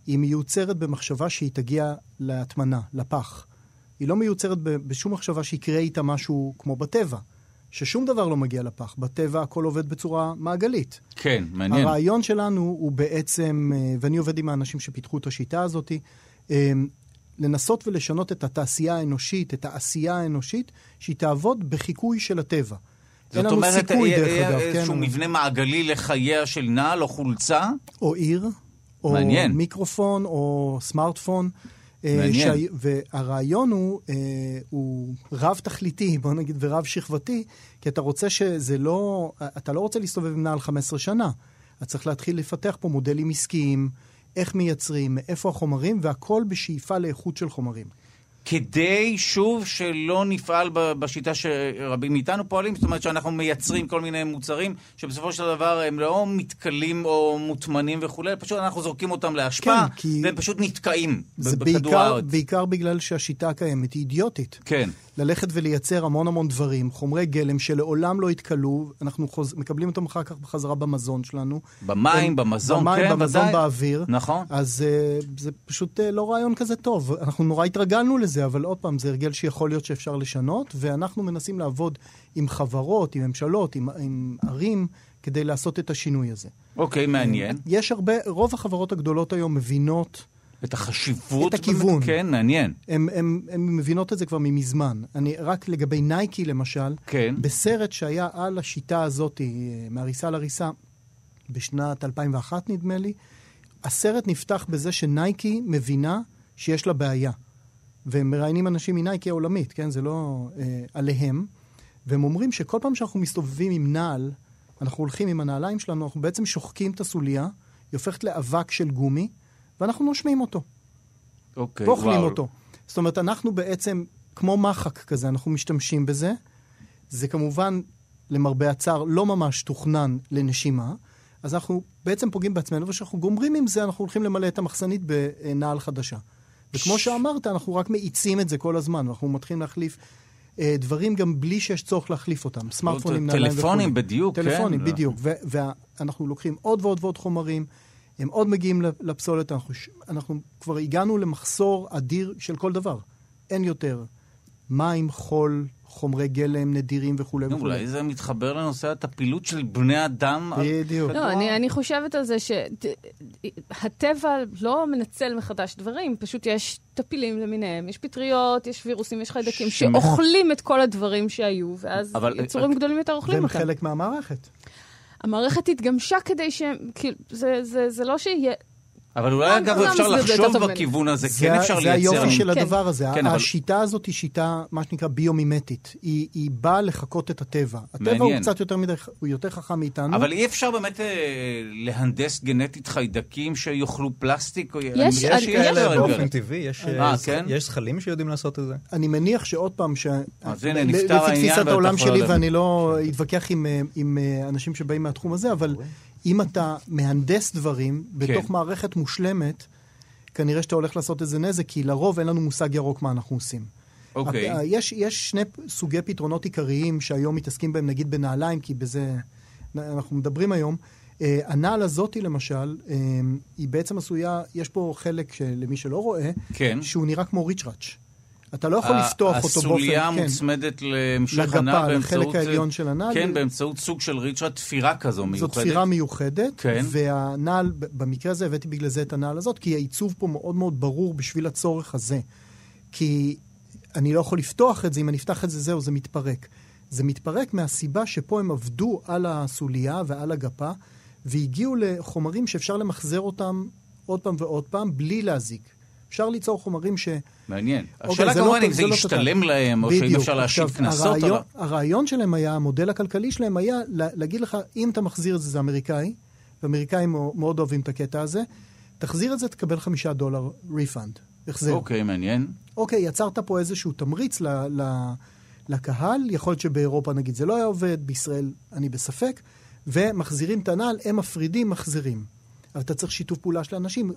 היא מיוצרת במחשבה שהיא תגיע להטמנה, לפח. היא לא מיוצרת בשום מחשבה שיקרה איתה משהו כמו בטבע, ששום דבר לא מגיע לפח. בטבע הכל עובד בצורה מעגלית. כן, מעניין. הרעיון שלנו הוא בעצם, אה, ואני עובד עם האנשים שפיתחו את השיטה הזאת, אה, לנסות ולשנות את התעשייה האנושית, את העשייה האנושית, שהיא תעבוד בחיקוי של הטבע. אין זאת לנו אומרת, סיכוי, דרך אה, אגב, איזשהו כן, מבנה מעגלי לחייה של נעל או חולצה. או עיר, או מעניין. מיקרופון, או סמארטפון. אה, מעניין. שהי- והרעיון הוא, אה, הוא רב-תכליתי, בוא נגיד, ורב-שכבתי, כי אתה רוצה שזה לא, אתה לא רוצה להסתובב עם נעל 15 שנה. אתה צריך להתחיל לפתח פה מודלים עסקיים, איך מייצרים, מאיפה החומרים, והכל בשאיפה לאיכות של חומרים. כדי, שוב, שלא נפעל בשיטה שרבים מאיתנו פועלים, זאת אומרת שאנחנו מייצרים כל מיני מוצרים שבסופו של דבר הם לא מתכלים או מוטמנים וכולי, פשוט אנחנו זורקים אותם לאשפה, כן, כי- והם פשוט נתקעים זה בכדור הארץ. בעיקר בגלל שהשיטה הקיימת היא אידיוטית. כן. ללכת ולייצר המון המון דברים, חומרי גלם שלעולם לא יתכלו, אנחנו חוז... מקבלים אותם אחר כך בחזרה במזון שלנו. במים, הם- במזון, במים, כן, במזון, ודאי. באוויר. נכון. אז uh, זה פשוט uh, לא רעיון כזה טוב. אנחנו נורא התרגלנו לזה. זה, אבל עוד פעם, זה הרגל שיכול להיות שאפשר לשנות, ואנחנו מנסים לעבוד עם חברות, עם ממשלות, עם, עם ערים, כדי לעשות את השינוי הזה. אוקיי, מעניין. יש הרבה, רוב החברות הגדולות היום מבינות, את החשיבות... את הכיוון. באמת, כן, מעניין. הן מבינות את זה כבר ממזמן. אני, רק לגבי נייקי למשל, כן. בסרט שהיה על השיטה הזאת, אה, מהריסה להריסה, בשנת 2001 נדמה לי, הסרט נפתח בזה שנייקי מבינה שיש לה בעיה. והם מראיינים אנשים מנייקי העולמית, כן? זה לא אה, עליהם. והם אומרים שכל פעם שאנחנו מסתובבים עם נעל, אנחנו הולכים עם הנעליים שלנו, אנחנו בעצם שוחקים את הסוליה, היא הופכת לאבק של גומי, ואנחנו נושמים אותו. אוקיי, ואוכלים וואו. אותו. זאת אומרת, אנחנו בעצם, כמו מחק כזה, אנחנו משתמשים בזה. זה כמובן, למרבה הצער, לא ממש תוכנן לנשימה. אז אנחנו בעצם פוגעים בעצמנו, וכשאנחנו גומרים עם זה, אנחנו הולכים למלא את המחסנית בנעל חדשה. וכמו שאמרת, אנחנו רק מאיצים את זה כל הזמן, ואנחנו מתחילים להחליף אה, דברים גם בלי שיש צורך להחליף אותם. סמארטפונים, נעליים וכו'. טלפונים בדיוק, כן. טלפונים, לא. בדיוק. ואנחנו לוקחים עוד ועוד ועוד חומרים, הם עוד מגיעים לפסולת, אנחנו, אנחנו כבר הגענו למחסור אדיר של כל דבר. אין יותר מים, חול, חומרי גלם נדירים וכולי וכולי. אולי זה מתחבר לנושא הטפילות של בני אדם. בדיוק. לא, אני, אני חושבת על זה שהטבע לא מנצל מחדש דברים, פשוט יש טפילים למיניהם, יש פטריות, יש וירוסים, יש חיידקים, שאוכלים את כל הדברים שהיו, ואז אבל- יצורים גדולים יותר אוכלים והם אותם. חלק מהמערכת. המערכת התגמשה כדי ש... כאילו, זה, זה, זה לא שיהיה... אבל אולי, לא, אגב, לא אפשר זה יותר לחשוב. בכיוון הזה, זה, כן אפשר זה לייצר... היופי של כן. הדבר הזה. כן, השיטה הזאת היא שיטה, מה שנקרא, ביומימטית. היא, באה לחקות את הטבע. הטבע הוא. קצת יותר מדי, הוא יותר חכם מאיתנו. אבל אי אפשר באמת אה, להנדס גנטית חיידקים שיאכלו פלסטיק? או- יש- יש- באופן כאלה. טבעי, יש אה, אה, כן? יש זכלים שיודעים לעשות את זה. אני מניח שעוד פעם, ש... אז הנה, ל- נפתר לפי תפיסת העולם שלי. ואני לא אתווכח עם, אה, אה, אנשים שבאים מהתחום הזה, אבל אם אתה מהנדס דברים בתוך כן. מערכת מושלמת, כנראה שאתה הולך לעשות איזה נזק, כי לרוב אין לנו מושג ירוק מה אנחנו עושים. אוקיי. אה, יש, יש שני סוגי פתרונות עיקריים שהיום מתעסקים בהם, נגיד בנעליים, כי בזה אנחנו מדברים היום. אה, הנעל הזאתי למשל, אה, היא בעצם עשויה, יש פה חלק שלמי שלא רואה, כן. שהוא נראה כמו ריצ'ראץ'. אתה לא יכול לפתוח אותו באופן... הסוליה כן. מוצמדת להמשך לגפה, הנעל לחלק באמצעות... העליון של הנעל. כן, באמצעות סוג של ריצ'ה, תפירה כזו מיוחדת. זאת תפירה מיוחדת, כן. והנעל, במקרה הזה הבאתי בגלל זה את הנעל הזאת, כי העיצוב פה מאוד מאוד ברור בשביל הצורך הזה. כי אני לא יכול לפתוח את זה, אם אני אפתח את זה, זהו, זה מתפרק. זה מתפרק מהסיבה שפה הם עבדו על הסוליה ועל הגפה, והגיעו לחומרים שאפשר למחזר אותם עוד פעם ועוד פעם, בלי להזיק. אפשר ליצור חומרים ש... מעניין. אוקיי, השאלה לא כמובן אם זה לא ישתלם טוב. להם, או שאם. אפשר עכשיו, קנסות. הרעיון, אבל- הרעיון שלהם היה, המודל הכלכלי שלהם היה לה- להגיד לך, אם אתה מחזיר את זה, זה אמריקאי, ואמריקאים מאו- מאוד אוהבים את הקטע הזה, תחזיר את זה, תקבל חמישה דולר refund, החזר. אוקיי, מעניין. אוקיי, יצרת פה איזשהו תמריץ ל, ל, לקהל, יכול להיות שבאירופה נגיד זה לא היה עובד, בישראל אני בספק, ומחזירים את הנעל, הם מפרידים, מחזירים. אבל אתה צריך שיתוף פעולה של אנשים.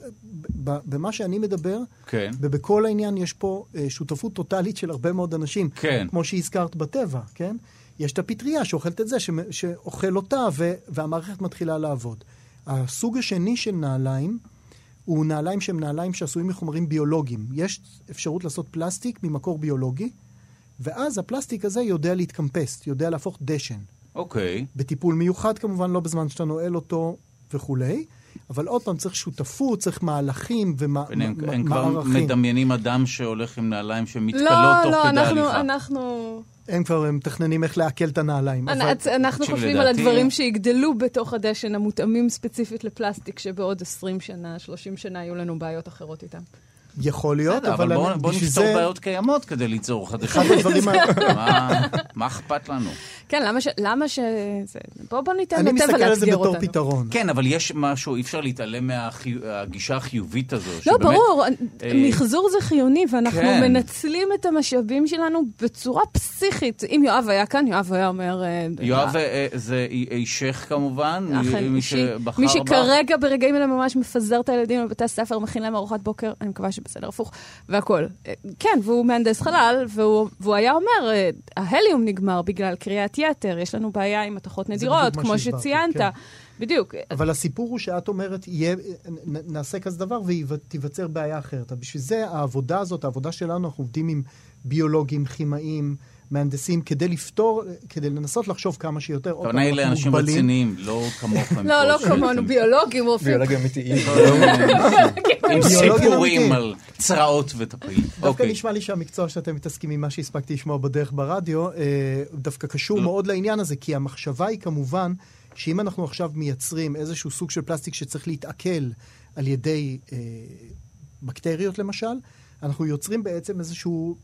במה שאני מדבר, כן. ובכל העניין יש פה אה, שותפות טוטאלית של הרבה מאוד אנשים. כן. כמו שהזכרת בטבע, כן? יש את הפטריה שאוכלת את זה, שאוכל אותה, ו- והמערכת מתחילה לעבוד. הסוג השני של נעליים, הוא נעליים שהם נעליים שעשויים מחומרים ביולוגיים. יש אפשרות לעשות פלסטיק ממקור ביולוגי, ואז הפלסטיק הזה יודע להתקמפס, יודע להפוך דשן. אוקיי. בטיפול מיוחד כמובן, לא בזמן שאתה נועל אותו וכולי, אבל עוד פעם, צריך שותפות, צריך מהלכים הנה, הם, הם ומערכים. כבר מדמיינים אדם שהולך עם נעליים שמתכלות לא, תוך לא, כדי אנחנו, הליכה. אנחנו, הם כבר מתכננים איך לעכל את הנעליים. אבל... אנחנו, חושבים על לדעתי- הדברים שיגדלו בתוך הדשן, המותאמים ספציפית לפלסטיק, שבעוד 20 שנה, 30 שנה יהיו לנו בעיות אחרות איתם. יכול להיות, בסדר, אבל, אבל בואו בוא נפתור זה... בעיות קיימות כדי ליצור חדשות. מה אכפת לנו? כן, למה ש... למה ש... זה- בוא, בוא ניתן אני לטבע מסתכל על זה לאתגר בתור אותנו. פתרון. כן, אבל יש משהו, אי אפשר להתעלם מהגישה החיובית הזו. לא, שבאמת- ברור, אה, מחזור זה חיוני, ואנחנו כן. מנצלים את המשאבים שלנו בצורה פסיכית. אם יואב היה כאן, יואב היה אומר... אה, יואב אה, אה, זה אישך כמובן, אכן, מי מי ש- שבחר מי בך. שכרגע ברגעים אלה ממש מפזר את הילדים לבתי הספר, מכין להם ארוחת בוקר, אני מקווה שבסדר הפוך, והכול. אה, כן, והוא מהנדס חלל, והוא, והוא היה אומר, אה, ההליום נגמר בגלל קריאת בפסיכיאטר, יש לנו בעיה עם מתכות נדירות, כמו שציינת. כן. בדיוק. אבל הסיפור הוא שאת אומרת, יהיה, נעשה כזה דבר ותיווצר בעיה אחרת. בשביל זה העבודה הזאת, העבודה שלנו, אנחנו עובדים עם ביולוגים, כימאים, מהנדסים, כדי לפתור, כדי לנסות לחשוב כמה שיותר. הכוונה היא אנחנו לאנשים. רציניים, לא כמוכם. לא, לא כמונו, ביולוגים, רופאים. ביולוגיה אמיתיים. עם ביולוגים סיפורים. על צרעות וטפלים. דווקא אוקיי. נשמע לי שהמקצוע שאתם מתעסקים עם מה שהספקתי לשמוע בדרך ברדיו, אה, דווקא קשור לא. מאוד לעניין הזה, כי המחשבה היא כמובן שאם אנחנו עכשיו מייצרים איזשהו סוג של פלסטיק שצריך להתעכל על ידי אה, בקטריות למשל, אנחנו יוצרים בעצם איזשהו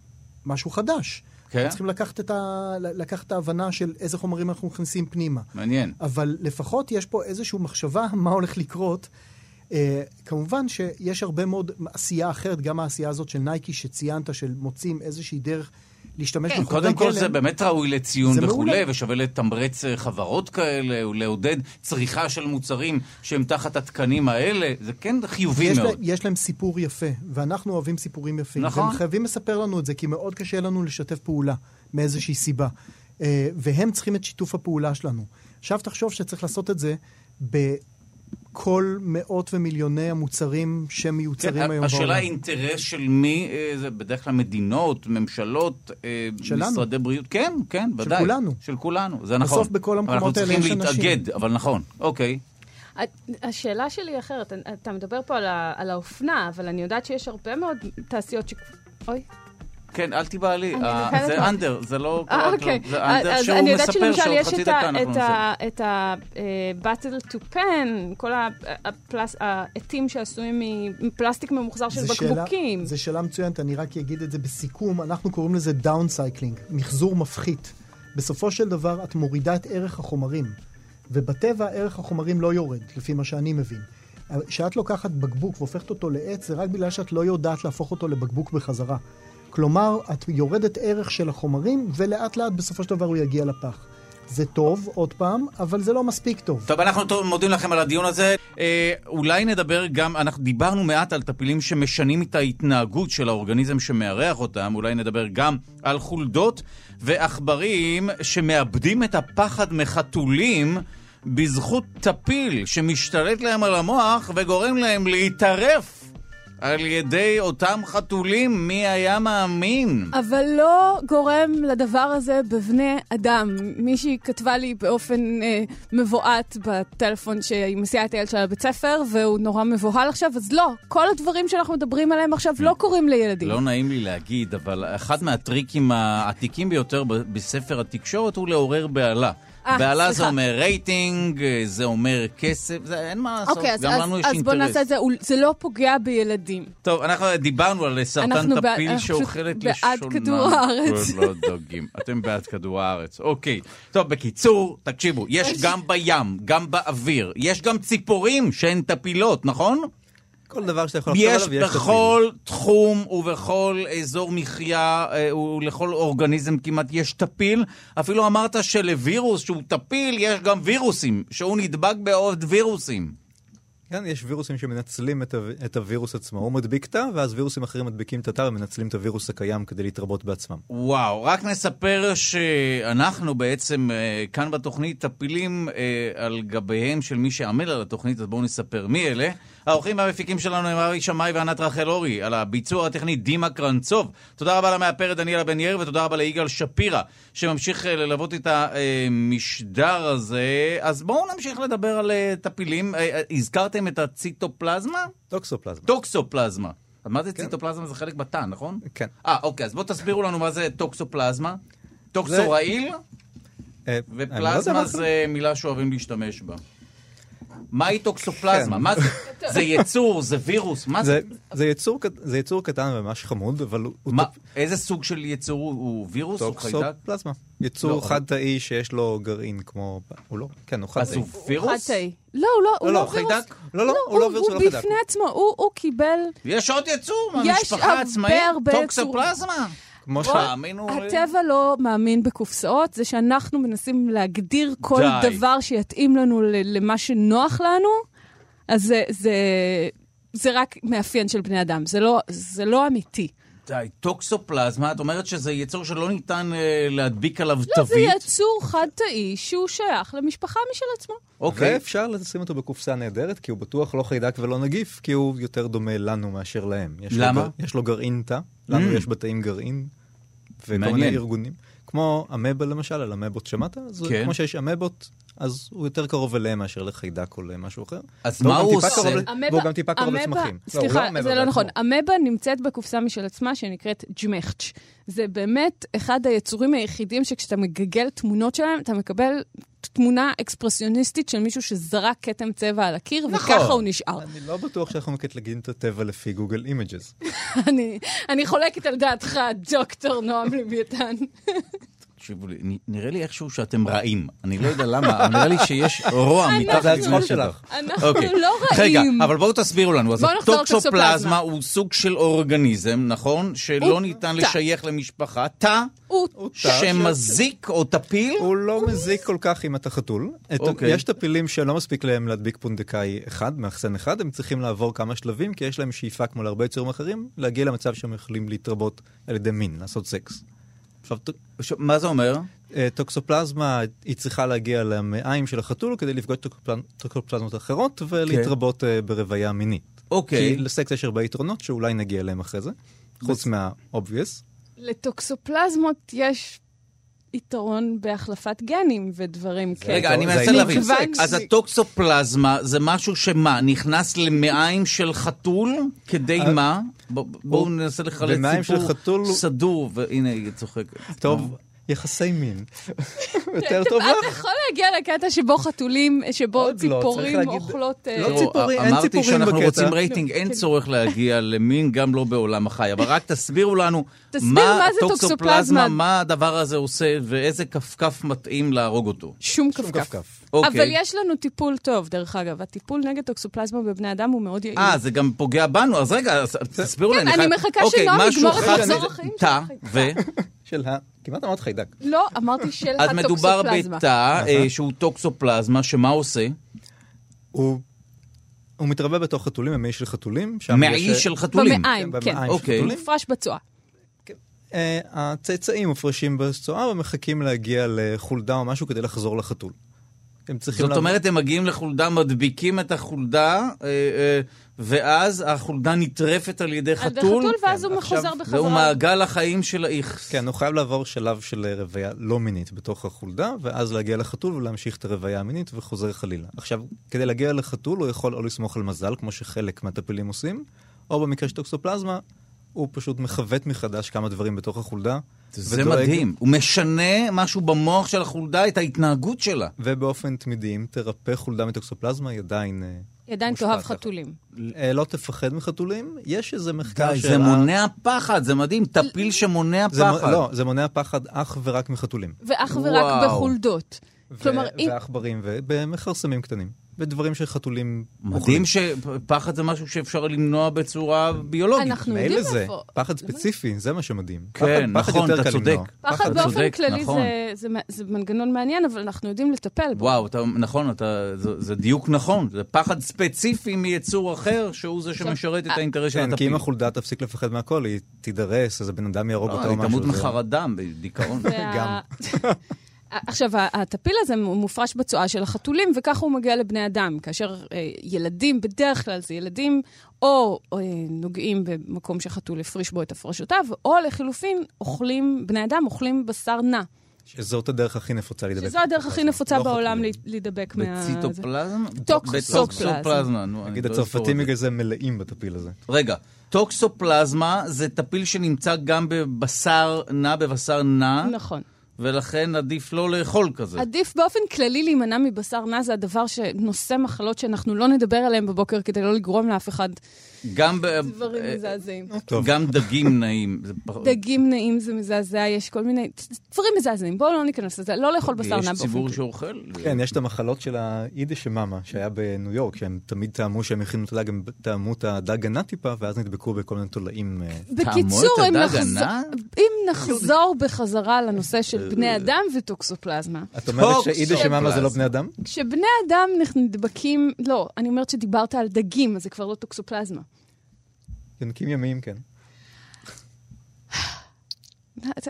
משהו חדש. כן? צריכים לקחת את, ה... לקחת את ההבנה של איזה חומרים אנחנו מכניסים פנימה. מעניין. אבל לפחות יש פה איזושהי מחשבה מה הולך לקרות. Uh, כמובן שיש הרבה מאוד עשייה אחרת, גם העשייה הזאת של נייקי שציינת, של מוצאים איזושהי דרך להשתמש כן, בחומרי קודם כל גלם. זה באמת ראוי לציון וכולי. ושווה לתמרץ אה, חברות כאלה, ולעודד צריכה של מוצרים שהם תחת התקנים האלה, זה כן חיובי יש, מאוד. לה, יש להם סיפור יפה, ואנחנו אוהבים סיפורים יפים. נכון. והם חייבים לספר לנו את זה, כי מאוד קשה לנו לשתף פעולה מאיזושהי סיבה. Uh, והם צריכים את שיתוף הפעולה שלנו. עכשיו תחשוב שצריך לעשות את זה בכל מאות ומיליוני המוצרים שמיוצרים כן, היום השאלה בעולם. היא אינטרס של מי, אה, זה בדרך כלל מדינות, ממשלות, אה, שלנו. משרדי בריאות, כן, כן, ודאי. כולנו. של כולנו, זה נכון. בסוף בכל המקומות האלה אנחנו יש צריכים אנשים. להתאגד, אבל נכון, אוקיי. השאלה שלי היא אחרת. אתה מדבר פה על ה- על האופנה, אבל אני יודעת שיש הרבה מאוד תעשיות ש... אוי. כן, אל תיבהלי, אני אה, זה. אנדר, זה לא אה, קרה אוקיי. כלום. זה אנדר אז שהוא אני יודעת מספר שלמשל שעוד יש חצי את דקה אנחנו את ה- את ה- bottle to pen, כל העטים שעשויים מפלסטיק ממוחזר של בקבוקים. זו שאלה מצוינת, אני רק אגיד את זה בסיכום. אנחנו קוראים לזה downcycling, מחזור מפחית. בסופו של דבר את מורידה את ערך החומרים, ובטבע ערך החומרים לא יורד, לפי מה שאני מבין. כשאת לוקחת בקבוק והופכת אותו לעט, זה רק בגלל שאת לא יודעת להפוך אותו לבקבוק בחזרה. כלומר, את יורדת ערך של החומרים, ולאט לאט בסופו של דבר הוא יגיע לפח. זה טוב, עוד פעם, אבל זה לא מספיק טוב. טוב, אנחנו טוב- מודים לכם על הדיון הזה. אה, אולי נדבר גם, אנחנו דיברנו מעט על טפילים שמשנים את ההתנהגות של האורגניזם שמארח אותם, אולי נדבר גם על חולדות ועכברים שמאבדים את הפחד מחתולים בזכות טפיל שמשתלט להם על המוח וגורם להם להתערף על ידי אותם חתולים, מי היה מאמין? אבל לא גורם לדבר הזה בבני אדם. מישהי כתבה לי באופן אה, מבועת בטלפון שהיא מסיעה את הילד שלה לבית ספר, והוא נורא מבוהל עכשיו, אז לא, כל הדברים שאנחנו מדברים עליהם עכשיו לא קורים לילדים. לא נעים לי להגיד, אבל אחד מהטריקים העתיקים ביותר בספר התקשורת הוא לעורר בהלה. אה, בהלה זה. אומר רייטינג, זה אומר כסף, זה אין מה לעשות, אוקיי, אז, גם אז, לנו יש אז בוא אינטרס. נעשה את זה, זה לא פוגע בילדים. טוב, אנחנו דיברנו על סרטן אנחנו בעד- טפיל אנחנו שאוכלת פשוט בעד לשונה. כדור הארץ. לא דגים. אתם בעד כדור הארץ. אוקיי. טוב, בקיצור, תקשיבו, יש גם בים, גם באוויר, יש גם ציפורים שהן טפילות, נכון? כל דבר שאתה יכול לחשוב יש עליו, יש טפיל. בכל תחום ובכל אזור מחיה אה, ולכל אורגניזם כמעט יש טפיל. אפילו אמרת שלווירוס שהוא טפיל יש גם וירוסים, שהוא נדבק בעוד וירוסים. כן, יש וירוסים שמנצלים את, ה- את הווירוס עצמו. הוא מדביק תא, ואז וירוסים אחרים מדביקים את התא ומנצלים את הווירוס הקיים כדי להתרבות בעצמם. וואו, רק נספר שאנחנו בעצם אה, כאן בתוכנית טפילים אה, על גביהם של מי שעמל על התוכנית, אז בואו נספר מי אלה. האורחים והמפיקים שלנו הם ארי שמאי וענת רחל אורי, על הביצוע הטכני דימה קרנצוב. תודה רבה למאפרת דניאלה בן יאיר ותודה רבה ליגאל שפירא, שממשיך אה, ללוות את המשדר הזה. אז בואו נמשיך לדבר על טפילים. אה, אה, הזכרתם את הציטופלזמה? טוקסופלזמה. טוקסופלזמה. אז מה זה ציטופלזמה? זה חלק בתא, נכון? כן. אה, אוקיי, אז בואו תסבירו לנו מה זה טוקסופלזמה. טוקסו רעיל, לא ופלזמה. זה מילה שאוהבים להשתמש בה. מהי טוקסופלזמה? כן. מה זה? זה יצור, זה וירוס, מה זה? זה, יצור, קט- זה יצור קטן וממש חמוד, אבל הוא, הוא מה- טופ- איזה סוג של יצור הוא? הוא וירוס או חיידק? טוקסופלזמה. יצור לא, חד-תאי שיש לו גרעין כמו... הוא לא, כן, הוא אז חד-תאי. הוא וירוס? חד-תאי. לא, הוא לא, הוא לא, לא לא, וירוס. חיידק? לא, לא, הוא לא וירוס, הוא לא הוא חיידק. בפני עצמו, הוא הוא קיבל... יש עוד יצור יש מהמשפחה הרבה העצמאית? טוקסופלזמה? כמו ש... תאמינו לי. הטבע לא מאמין בקופסאות, זה שאנחנו מנסים להגדיר כל די. דבר שיתאים לנו ל- למה שנוח לנו, אז זה, זה, זה רק מאפיין של בני אדם, זה לא, זה לא אמיתי. די, טוקסופלזמה, את אומרת שזה יצור שלא ניתן אה, להדביק עליו לא, זה תווית? יצור חד-תאי שהוא שייך למשפחה משל עצמו. אוקיי. ואפשר לשים אותו בקופסה נהדרת, כי הוא בטוח לא חיידק ולא נגיף, כי הוא יותר דומה לנו מאשר להם. יש לו למה? גר- יש לו גרעין תא, לנו Mm. יש בתאים גרעין, וכל. מיני ארגונים. כמו אמבה למשל, על אמבות שמעת? אז כן. כמו שיש אמבות, אז הוא יותר קרוב אליהם מאשר לחיידק או למשהו אחר. אז מה גם הוא עושה? והוא גם טיפה קרוב לצמחים. לא, סליחה, אמבה זה לא. נכון. אמבה נמצאת בקופסה משל עצמה שנקראת ג'מחץ'. זה באמת אחד היצורים היחידים שכשאתה מגגל תמונות שלהם, אתה מקבל תמונה אקספרסיוניסטית של מישהו שזרק כתם צבע על הקיר, נכון. וככה הוא נשאר. אני לא בטוח שאנחנו מקטלגים את הטבע לפי Google Images. אני- אני חולקת על דעתך, דוקטור נועם לוויתן. תקשיבו לי, נראה לי איכשהו שאתם רעים. אני לא יודע למה, נראה לי שיש רוע מתחת הצחוק לגבול שלך. אנחנו אוקיי. לא רגע, רעים. אבל בואו תסבירו לנו. אז הטוקסופלזמה. הוא סוג של אורגניזם, נכון? שלא ניתן. לשייך למשפחה. תא שמזיק או טפיל? הוא לא מזיק כל כך אם אתה חתול. אוקיי. יש טפילים שלא מספיק להם להדביק פונדקאי אחד, מאחסן אחד, הם צריכים לעבור כמה שלבים, כי יש להם שאיפה, כמו להרבה יצורים אחרים, להגיע למצב שהם יכולים להתרבות על ידי מין, לעשות סקס. עכשיו, מה זה אומר? אה, טוקסופלזמה, היא צריכה להגיע למעיים של החתול כדי לפגוש טוקסופלזמות אחרות ולהתרבות אה, ברוויה מינית. אוקיי. כי לסקס יש הרבה יתרונות שאולי נגיע אליהם אחרי זה, חוץ מה-obvious. לטוקסופלזמות יש יתרון בהחלפת גנים ודברים כאלה. רגע, אני מנסה להבין. אז הטוקסופלזמה זה משהו שמה, נכנס למעיים של חתול? כדי אה, מה? בואו ננסה לחלץ של סיפור סדור, והנה היא צוחקת. טוב, יחסי מין. יותר טוב אתה לך? יכול להגיע לקטע שבו חתולים, שבו לא, צריך ציפורים אוכלות... אה, לא ציפורים, אין אמרתי ציפורים שאנחנו בקטע. רוצים רייטינג, אין כן. צורך להגיע למין, גם לא בעולם החי. אבל רק תסבירו לנו מה טוקסופלזמה. מה הדבר הזה עושה, ואיזה כפכף מתאים להרוג אותו. שום שום כפכף. אוקיי. אבל יש לנו טיפול טוב, דרך אגב. הטיפול נגד טוקסופלזמה בבני אדם הוא מאוד יעיל. אה, זה גם פוגע בנו, אז רגע, תסבירו לי. כן, אני מחכה אוקיי, שנועם יגמור את מחזור החיים תא, שלו. ו... של ה... כמעט אמרת חיידק. לא, אמרתי של אז מדובר הטוקסופלזמה. בתא אה, שהוא טוקסופלזמה, שמה עושה? הוא... הוא מתרבה בתוך חתולים, במעי של חתולים. מעי יש- של חתולים. במעיים, כן, כן. חתולים. מופרש בצואה. אה, הצאצאים מופרשים בצואה ומחכים להגיע לחולדה או משהו כדי לחזור לחתול. הם צריכים... זאת אומרת, הם מגיעים לחולדה, מדביקים את החולדה, אה, אה, ואז החולדה נטרפת על ידי על ידי חתול. חתול, ואז כן, הוא עכשיו- מחוזר בחזרה. זהו מעגל החיים של האיכס. כן, הוא חייב לעבור שלב של רוויה לא מינית בתוך החולדה, ואז להגיע לחתול ולהמשיך את הרוויה המינית וחוזר חלילה. עכשיו, כדי להגיע לחתול הוא יכול או לסמוך על מזל, כמו שחלק מהטפילים עושים, או במקרה של טוקסופלזמה, הוא פשוט מכוות מחדש כמה דברים בתוך החולדה. זה ודואג- מדהים. הוא משנה משהו במוח של החולדה, את ההתנהגות שלה. ובאופן תמידי, אם תרפא חולדה מטוקסופלזמה, היא עדיין... אה, היא עדיין מושפעת תאהב. חתולים. אה, לא תפחד מחתולים, יש איזה מחקר די, של... זה מונע פחד, זה מדהים. טפיל שמונע זה מ- פחד. לא, זה מונע פחד אך ורק מחתולים. ואך ורק וואו. בחולדות. כלומר, אם... ועכברים, ובמכרסמים קטנים. בדברים שחתולים... מדהים שפחד זה משהו שאפשר למנוע בצורה ביולוגית. אנחנו יודעים איפה. פחד ספציפי, זה מה שמדהים. כן, פחד- נכון, אתה צודק. פחד באופן צודק, כללי נכון. זה, זה, זה מנגנון מעניין, אבל אנחנו יודעים לטפל בו. וואו, אתה, נכון, אתה, זה, זה דיוק נכון. זה פחד ספציפי מיצור אחר, שהוא זה שמשרת את האינטרס של כן, כי. אם החולדה תפסיק לפחד מהכל, היא תידרס, איזה בן אדם יהרוג לא, אותה או היא משהו. תמות זה- מחרדה, בדיכאון. וה- עכשיו, הטפיל הזה מופרש בצואה של החתולים, וככה הוא מגיע לבני אדם. כאשר אה, ילדים, בדרך כלל זה ילדים, או אה, נוגעים במקום שחתול הפריש בו את הפרשותיו, או לחילופין, אוכלים, בני אדם אוכלים בשר נע. שזאת הדרך הכי נפוצה להידבק. שזו הדרך הכי נפוצה לא בעולם להידבק מה... בציטופלזמה? טוקסופלזמה. נגיד לא הצרפתים. בגלל זה מלאים בטפיל הזה. רגע, טוקסופלזמה זה טפיל שנמצא גם בבשר נע, בבשר נע, נכון. ולכן עדיף לא לאכול כזה. עדיף באופן כללי להימנע מבשר נע, זה הדבר שנושא מחלות שאנחנו לא נדבר עליהן בבוקר כדי לא לגרום לאף אחד גם דברים אה, מזעזעים. גם דגים נעים. דגים נעים זה מזעזע, יש כל מיני דברים מזעזעים. בואו לא ניכנס לזה, לא לאכול בשר נע יש באופן ציבור כללי. שאוכל. כן, יש את המחלות של היידיש שמאמה, שהיה בניו יורק, שהם תמיד טעמו שהם הכינו את הדג, הם טעמו את הדג הנע טיפה, ואז נדבקו בכל מיני תולעים. אה, בקיצור, אם נחזור- הנע? אם נחזור בחזרה לנושא של בני אדם וטוקסופלזמה, את אומרת. שיידיש שמאמה זה לא בני אדם? כשבני אדם נדבקים, לא, אני אומרת שדיברת על דגים, אז זה כבר לא טוקסופלזמה. יונקים ימיים, כן.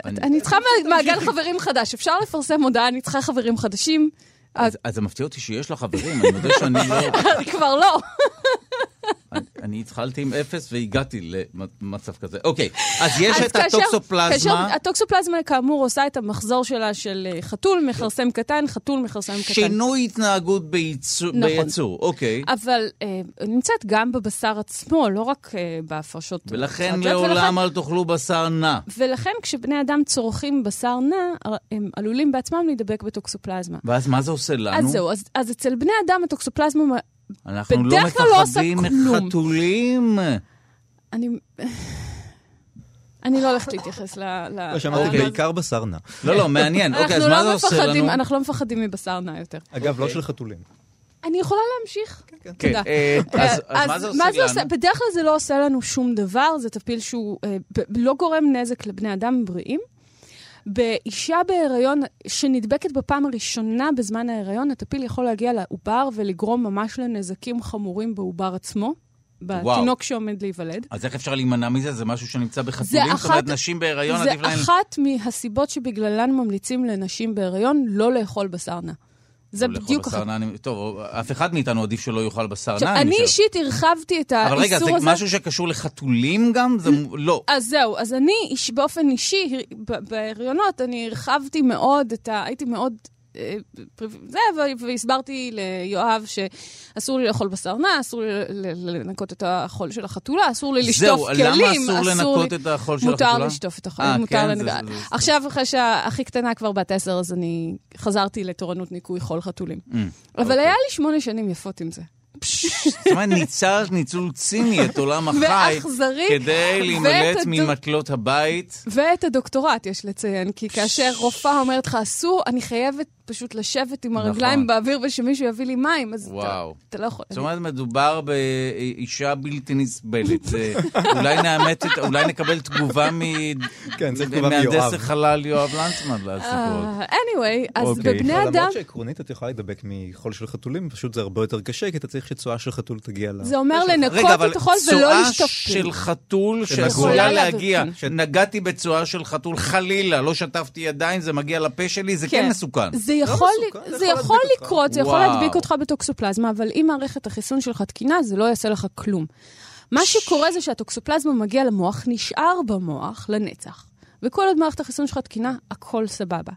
אני צריכה מעגל חברים חדש, אפשר לפרסם הודעה, אני צריכה חברים חדשים. אז זה מפתיע אותי שיש לה חברים, אני מודה שאני לא... כבר לא. אני- התחלתי עם אפס והגעתי למצב כזה. אוקיי, אז יש את הטוקסופלזמה. הטוקסופלזמה כאמור עושה את המחזור שלה של אה, חתול, מכרסם קטן, חתול, מכרסם קטן. שינוי התנהגות בייצור, נכון. בייצור, אוקיי. אבל אה, נמצאת גם בבשר עצמו, לא רק אה, בהפרשות. ולכן לעולם אל תאכלו בשר נע. ולכן כשבני אדם צורכים בשר נע, הם עלולים בעצמם להידבק בטוקסופלזמה. ואז מה זה עושה לנו? אז זהו, אז אצל בני אדם הטוקסופלזמה, אנחנו לא לא מפחדים כלום. מחתולים. אני... אני לא הולכת להתייחס ל... לא, שאמרתי אוקיי. בעיקר בשר נע. לא, לא, מעניין. אוקיי, אז מה לא זה עושה לנו? אנחנו לא מפחדים מבשר נע יותר. אגב, לא של חתולים. אני יכולה להמשיך? כן, תודה. אה, אז אה, אז מה זה עושה לנו? בדרך כלל זה לא עושה לנו שום דבר, זה טפיל שהוא אה, לא גורם נזק לבני אדם בריאים. באישה בהיריון שנדבקת בפעם הראשונה בזמן ההיריון, הטפיל יכול להגיע לעובר ולגרום ממש לנזקים חמורים בעובר עצמו, בתינוק שעומד להיוולד. אז איך אפשר להימנע מזה? זה משהו שנמצא בחתולים? זאת אומרת, נשים בהיריון זה עדיף להן... אחת מהסיבות שבגללן ממליצים לנשים בהיריון לא לאכול בשר נע. זה לאכול בדיוק בשר אחת. נע, אני- טוב, אף אחד מאיתנו עדיף שלא יאכל בשר עכשיו, נע. אני. אישית הרחבתי את האיסור אבל הזה. רגע, זה משהו שקשור לחתולים גם? זה לא. אז זהו, אז אני באופן אישי, בהריונות, אני הרחבתי מאוד את ה... הייתי מאוד... זה, והסברתי ליואב שאסור לי לאכול בשר נע, אסור לי לנקות את החול של החתולה, אסור לי לשטוף זהו, כלים. למה אסור לנקות לי- את החול של מותר החתולה? לשטוף את החול, אה, מותר כן, לנ- זה- זה- זה- עכשיו, אחרי שהכי קטנה כבר בת עשר, אז אני חזרתי לתורנות ניקוי חול חתולים. Mm, אבל אוקיי. היה לי שמונה שנים יפות עם זה. זאת אומרת, ניצל ניצול ציני את עולם החי. ואכזרי. כדי להימלט ואת הדו- ממטלות הבית. ואת הדוקטורט, יש לציין, כי כאשר רופאה אומרת לך, אסור, אני חייבת פשוט לשבת עם הרגליים נכון. באוויר ושמישהו יביא לי מים, אז אתה, וואו. אתה לא יכול. זאת אומרת, מדובר באישה בלתי נסבלת. אולי נאמת, אולי נקבל תגובה מ... כן, צריך תגובה מהנדס מיואב. החלל יואב לנצמן לסיפור. אה, anyway, אז אוקיי. בבני אדם, למרות שעקרונית את יכולה להידבק מחול של חתולים, פשוט זה הרבה יותר קשה, כי אתה צריך שצואה של חתול תגיע ל... זה אומר רגע, לנקות אבל את החול ולא צואה לשטוף של פין. חתול שנגוע. שעשויה יכולה להגיע, להעביר, שנגעתי בצואה של חתול, חלילה, לא שטפתי ידיים, זה מגיע לפה שלי, זה כן כן. מסוכן. זה יכול, אותך. לקרות, זה יכול. להדביק אותך בטוקסופלזמה, אבל אם מערכת החיסון שלך תקינה, זה לא יעשה לך כלום. מה שקורה זה שהטוקסופלזמה מגיע למוח, נשאר במוח לנצח. וכל עוד מערכת החיסון שלך תקינה, הכל סבבה.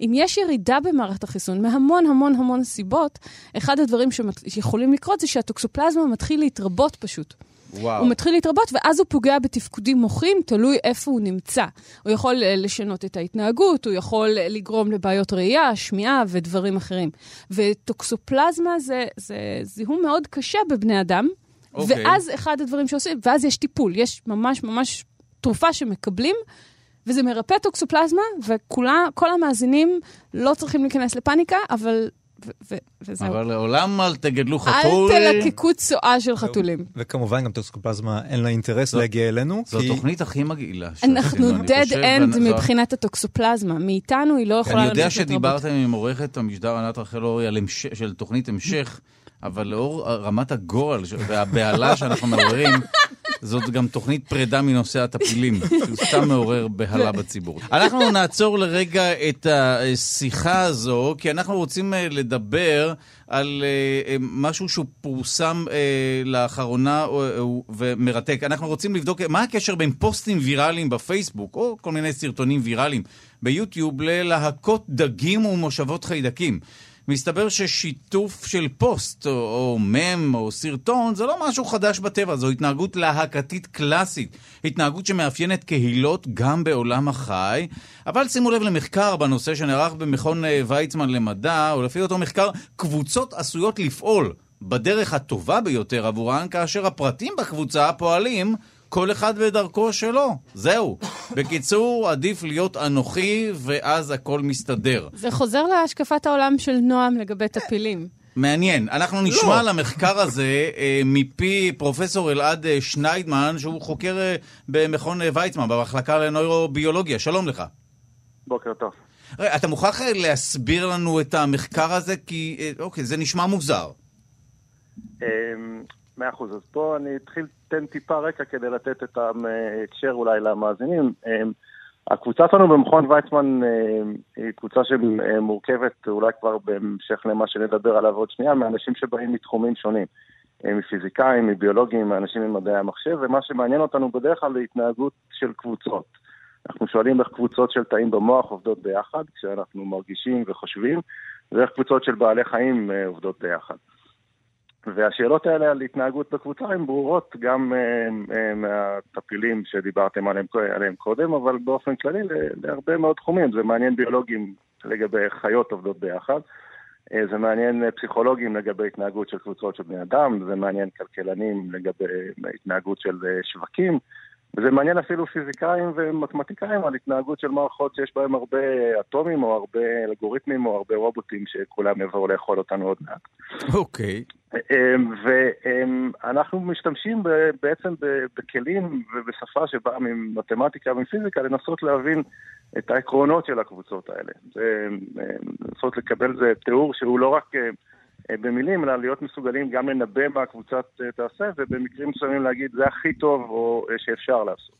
אם יש ירידה במערכת החיסון, מהמון המון המון סיבות, אחד הדברים שיכולים לקרות זה שהטוקסופלזמה מתחיל להתרבות פשוט. וואו. הוא מתחיל להתרבות, ואז הוא פוגע בתפקודים מוחיים, תלוי איפה הוא נמצא. הוא יכול אה, לשנות את ההתנהגות, הוא יכול אה, לגרום לבעיות ראייה, שמיעה ודברים אחרים. וטוקסופלזמה זה, זה זיהום מאוד קשה בבני אדם, אוקיי. ואז אחד הדברים שעושים, ואז יש טיפול, יש ממש ממש תרופה שמקבלים, וזה מרפא טוקסופלזמה, וכל המאזינים לא צריכים להיכנס לפאניקה, אבל... ו- ו- וזהו. אבל לעולם אל תגדלו אל חתול. תלקקו צואה של חתולים. וכמובן גם טוקסיקופלזמה אין לה אינטרס זאת- להגיע אלינו, זו כי התוכנית הכי מגעילה אנחנו dead end מבחינת הטוקסופלזמה. מאיתנו היא לא יכולה אני יודע. שדיברתם עם עורכת המשדר ענת רחל אורי של תוכנית המשך, אבל לאור רמת הגורל ש- והבהלה שאנחנו מעוררים, זאת גם תוכנית פרידה מנושא הטפילים, שהוא סתם מעורר בהלה בציבור. אנחנו נעצור לרגע את השיחה הזו, כי אנחנו רוצים אה, לדבר על אה, אה, משהו שהוא פורסם לאחרונה ומרתק. אנחנו רוצים לבדוק מה הקשר בין פוסטים ויראליים בפייסבוק, או כל מיני סרטונים ויראליים ביוטיוב, ללהקות דגים ומושבות חיידקים. מסתבר ששיתוף של פוסט, או, או מם, או סרטון, זה לא משהו חדש בטבע, זו התנהגות להקתית קלאסית. התנהגות שמאפיינת קהילות גם בעולם החי. אבל שימו לב למחקר בנושא שנערך במכון אה, ויצמן למדע, ולפי אותו מחקר, קבוצות עשויות לפעול בדרך הטובה ביותר עבורן, כאשר הפרטים בקבוצה פועלים כל אחד בדרכו שלו. זהו. בקיצור, עדיף להיות אנוכי, ואז הכל מסתדר. זה חוזר להשקפת העולם של נועם לגבי טפילים. מעניין. אנחנו נשמע על המחקר הזה אה, מפי פרופסור אלעד אה, שניידמן, שהוא חוקר אה, במכון אה, ויצמן, במחלקה לנוירוביולוגיה. שלום לך. בוקר טוב. רגע, אתה מוכרח אה, להסביר לנו את המחקר הזה? כי, אה, אוקיי, זה נשמע מוזר. מאה אחוז. אז פה אני אתחיל, תן טיפה רקע כדי לתת את ההקשר אולי למאזינים. אמ, הקבוצה שלנו במכון ויצמן היא קבוצה שמורכבת אולי כבר בהמשך למה שנדבר עליו עוד שנייה, מאנשים שבאים מתחומים שונים. מפיזיקאים, מביולוגים, מאנשים ממדעי המחשב, ומה שמעניין אותנו בדרך כלל זה התנהגות של קבוצות. אנחנו שואלים איך קבוצות של תאים במוח עובדות ביחד, כשאנחנו מרגישים וחושבים, ואיך קבוצות של בעלי חיים עובדות ביחד. והשאלות האלה על התנהגות בקבוצה הן ברורות גם uh, uh, מהטפילים שדיברתם עליהם, עליהם קודם, אבל באופן כללי להרבה מאוד תחומים. זה מעניין ביולוגים לגבי חיות עובדות ביחד, uh, זה מעניין פסיכולוגים לגבי התנהגות של קבוצות של בני אדם, זה מעניין כלכלנים לגבי התנהגות של שווקים, וזה מעניין אפילו פיזיקאים ומתמטיקאים על התנהגות של מערכות שיש בהם הרבה אטומים או הרבה אלגוריתמים או הרבה רובוטים שכולם יבואו לאכול אותנו עוד מעט. אוקיי. Okay. ואנחנו משתמשים בעצם בכלים ובשפה שבאה ממתמטיקה ומפיזיקה לנסות להבין את העקרונות של הקבוצות האלה. לנסות לקבל איזה תיאור שהוא לא רק... במילים, אלא להיות מסוגלים גם לנבא מה הקבוצה תעשה, ובמקרים מסוימים להגיד זה הכי טוב או שאפשר לעשות.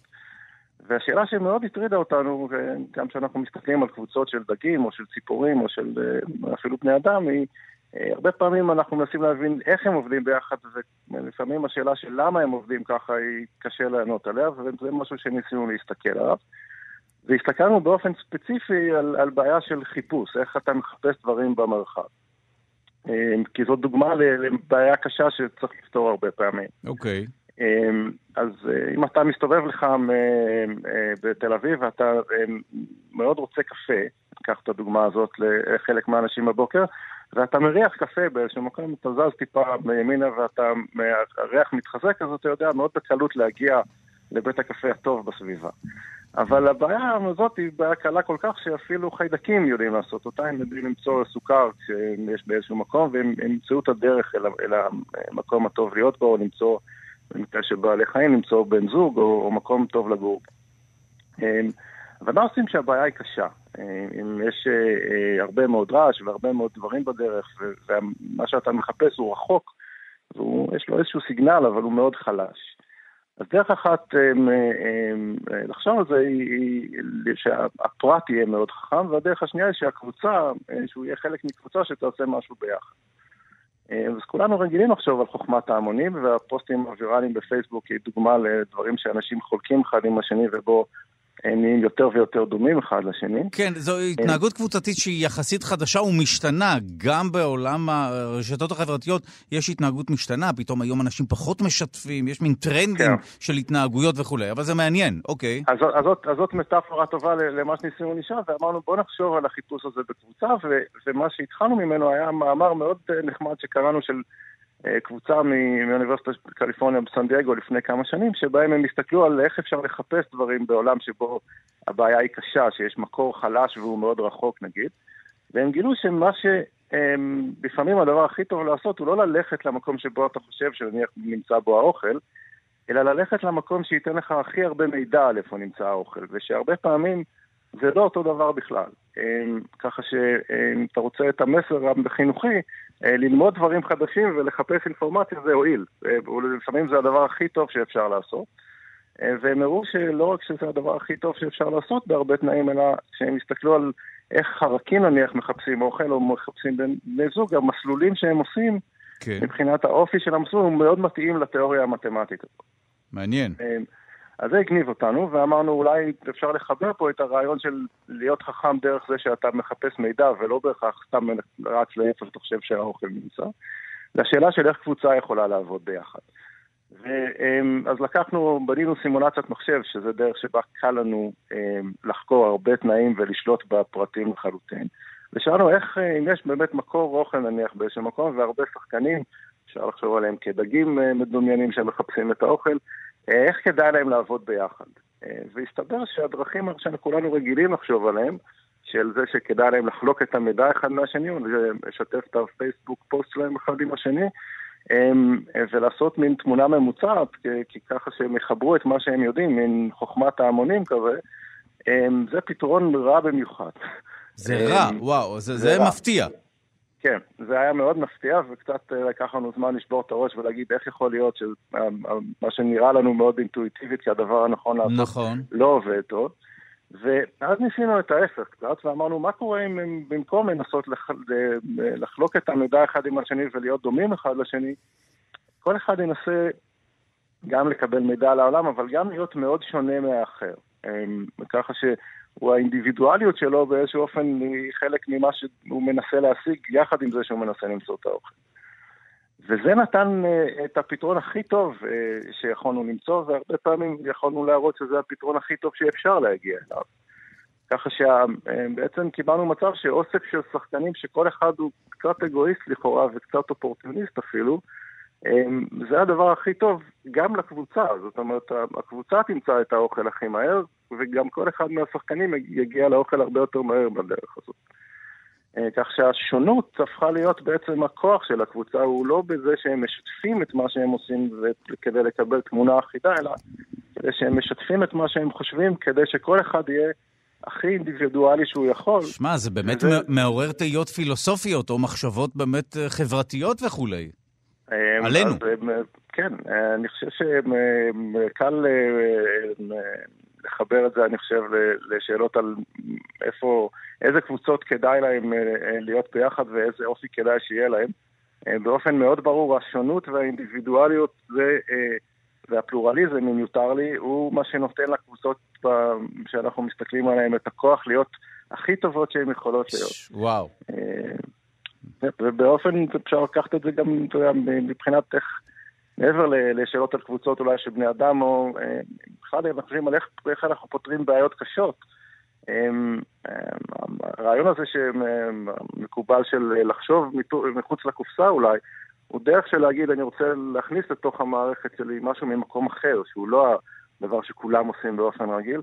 והשאלה שמאוד הטרידה אותנו, גם כשאנחנו מסתכלים על קבוצות של דגים או של ציפורים או של אפילו בני אדם, היא הרבה פעמים אנחנו מנסים להבין איך הם עובדים ביחד, ולפעמים השאלה של למה הם עובדים ככה היא קשה לענות עליה, וזה משהו שניסינו להסתכל עליו. והסתכלנו באופן ספציפי על, על בעיה של חיפוש, איך אתה מחפש דברים במרחב. כי זאת דוגמה לבעיה קשה שצריך לפתור הרבה פעמים. אוקיי. Okay. אז אם אתה מסתובב לך בתל אביב ואתה מאוד רוצה קפה, קח את הדוגמה הזאת לחלק מהאנשים בבוקר, ואתה מריח קפה באיזשהו מקום, אתה זז טיפה מימינה ואתה, הריח מתחזק, אז אתה יודע מאוד בקלות להגיע לבית הקפה הטוב בסביבה. אבל הבעיה הזאת היא בעיה קלה כל כך שאפילו חיידקים יודעים לעשות אותה, הם יודעים למצוא סוכר כשיש באיזשהו מקום, והם ימצאו את הדרך אל, אל המקום הטוב להיות בו, או למצוא, במקרה של בעלי חיים, למצוא בן זוג, או, או מקום טוב לגור. אבל מה עושים כשהבעיה היא קשה? אם יש הרבה מאוד רעש והרבה מאוד דברים בדרך, ומה שאתה מחפש הוא רחוק, ויש לו איזשהו סיגנל, אבל הוא מאוד חלש. אז דרך אחת לחשוב על זה היא שהפרט יהיה מאוד חכם, והדרך השנייה היא שהקבוצה, שהוא יהיה חלק מקבוצה שתעשה משהו ביחד. אז כולנו רגילים לחשוב על חוכמת ההמונים, והפוסטים הוויראליים בפייסבוק היא דוגמה לדברים שאנשים חולקים אחד עם השני ובו הם נהיים יותר ויותר דומים אחד לשני. כן, זו התנהגות קבוצתית שהיא יחסית חדשה ומשתנה. גם בעולם הרשתות החברתיות יש התנהגות משתנה, פתאום היום אנשים פחות משתפים, יש מין טרנדים כן. של התנהגויות וכולי, אבל זה מעניין, אוקיי. אז, אז, אז, אז זאת מטאפורה טובה למה שניסינו לשאול, ואמרנו בוא נחשוב על החיפוש הזה בקבוצה, ו, ומה שהתחלנו ממנו היה מאמר מאוד נחמד שקראנו של... קבוצה מאוניברסיטת קליפורניה בסן דייגו לפני כמה שנים, שבהם הם הסתכלו על איך אפשר לחפש דברים בעולם שבו הבעיה היא קשה, שיש מקור חלש והוא מאוד רחוק נגיד, והם גילו שמה שלפעמים הדבר הכי טוב לעשות הוא לא ללכת למקום שבו אתה חושב שנניח נמצא בו האוכל, אלא ללכת למקום שייתן לך הכי הרבה מידע על איפה נמצא האוכל, ושהרבה פעמים זה לא אותו דבר בכלל. ככה שאם אתה רוצה את המסר החינוכי, ללמוד דברים חדשים ולחפש אינפורמציה זה הועיל. ולפעמים זה הדבר הכי טוב שאפשר לעשות. והם הראו שלא רק שזה הדבר הכי טוב שאפשר לעשות בהרבה תנאים, אלא כשהם הסתכלו על איך חרקים נניח מחפשים אוכל או מחפשים בני זוג, המסלולים שהם עושים, כן. מבחינת האופי של המסלול, הוא מאוד מתאים לתיאוריה המתמטית הזאת. מעניין. אז זה הגניב אותנו, ואמרנו אולי אפשר לחבר פה את הרעיון של להיות חכם דרך זה שאתה מחפש מידע, ולא בהכרח סתם רץ לאיפה שאתה חושב שהאוכל נמצא. והשאלה של איך קבוצה יכולה לעבוד ביחד. אז לקחנו, בנינו סימולציית מחשב, שזה דרך שבה קל לנו לחקור הרבה תנאים ולשלוט בפרטים לחלוטין. ושאלנו איך, אם יש באמת מקור אוכל נניח באיזשהו מקום, והרבה שחקנים, אפשר לחשוב עליהם כדגים מדומיינים שמחפשים את האוכל, איך כדאי להם לעבוד ביחד. והסתבר שהדרכים שאנחנו כולנו רגילים לחשוב עליהם, של זה שכדאי להם לחלוק את המידע אחד מהשני, או לשתף את הפייסבוק פוסט שלהם אחד עם השני, ולעשות מין תמונה ממוצעת, כי ככה שהם יחברו את מה שהם יודעים, מין חוכמת ההמונים כזה, זה פתרון רע במיוחד. זה רע, וואו, זה, זה, זה מפתיע. כן, זה היה מאוד מפתיע, וקצת לקח לנו זמן לשבור את הראש ולהגיד איך יכול להיות שמה שנראה לנו מאוד אינטואיטיבית כהדבר הנכון לעשות נכון. לא עובד טוב. ואז ניסינו את ההפך קצת, ואמרנו, מה קורה אם הם במקום לנסות לח... לחלוק את המידע אחד עם השני ולהיות דומים אחד לשני, כל אחד ינסה גם לקבל מידע על העולם, אבל גם להיות מאוד שונה מהאחר. אמ, ככה שהוא האינדיבידואליות שלו באיזשהו אופן היא חלק ממה שהוא מנסה להשיג, יחד עם זה שהוא מנסה למצוא את האוכל. וזה נתן uh, את הפתרון הכי טוב uh, שיכולנו למצוא, והרבה פעמים יכולנו להראות שזה הפתרון הכי טוב שאפשר להגיע אליו. ככה שבעצם קיבלנו מצב שאוסף של שחקנים שכל אחד הוא קצת אגואיסט לכאורה וקצת אופורטוניסט אפילו, um, זה הדבר הכי טוב גם לקבוצה, זאת אומרת הקבוצה תמצא את האוכל הכי מהר וגם כל אחד מהשחקנים יגיע לאוכל הרבה יותר מהר בדרך הזאת. אה, כך שהשונות הפכה להיות בעצם הכוח של הקבוצה, הוא לא בזה שהם משתפים את מה שהם עושים כדי לקבל תמונה אחידה, אלא כדי שהם משתפים את מה שהם חושבים, כדי שכל אחד יהיה הכי אינדיבידואלי שהוא יכול. שמע, זה באמת וזה... מעורר תהיות פילוסופיות, או מחשבות באמת אה, חברתיות וכולי. אה, עלינו. אז, כן, אני חושב שקל לחבר את זה, אני חושב, לשאלות על איפה, איזה קבוצות כדאי להם אה, אה, להיות ביחד ואיזה אופי כדאי שיהיה להם. אה, באופן מאוד ברור, השונות והאינדיבידואליות זה, והפלורליזם, אם יותר לי, הוא מה שנותן לקבוצות שאנחנו מסתכלים עליהן את הכוח להיות הכי טובות שהן יכולות להיות. וואו. ובאופן, אפשר לקחת את זה גם, אתה יודע, מבחינת איך... מעבר לשאלות על קבוצות אולי של בני אדם, או בכלל אנחנו חושבים על איך, איך אנחנו פותרים בעיות קשות. הרעיון הזה שמקובל של לחשוב מחוץ לקופסה אולי, הוא דרך של להגיד, אני רוצה להכניס לתוך המערכת שלי משהו ממקום אחר, שהוא לא הדבר שכולם עושים באופן רגיל,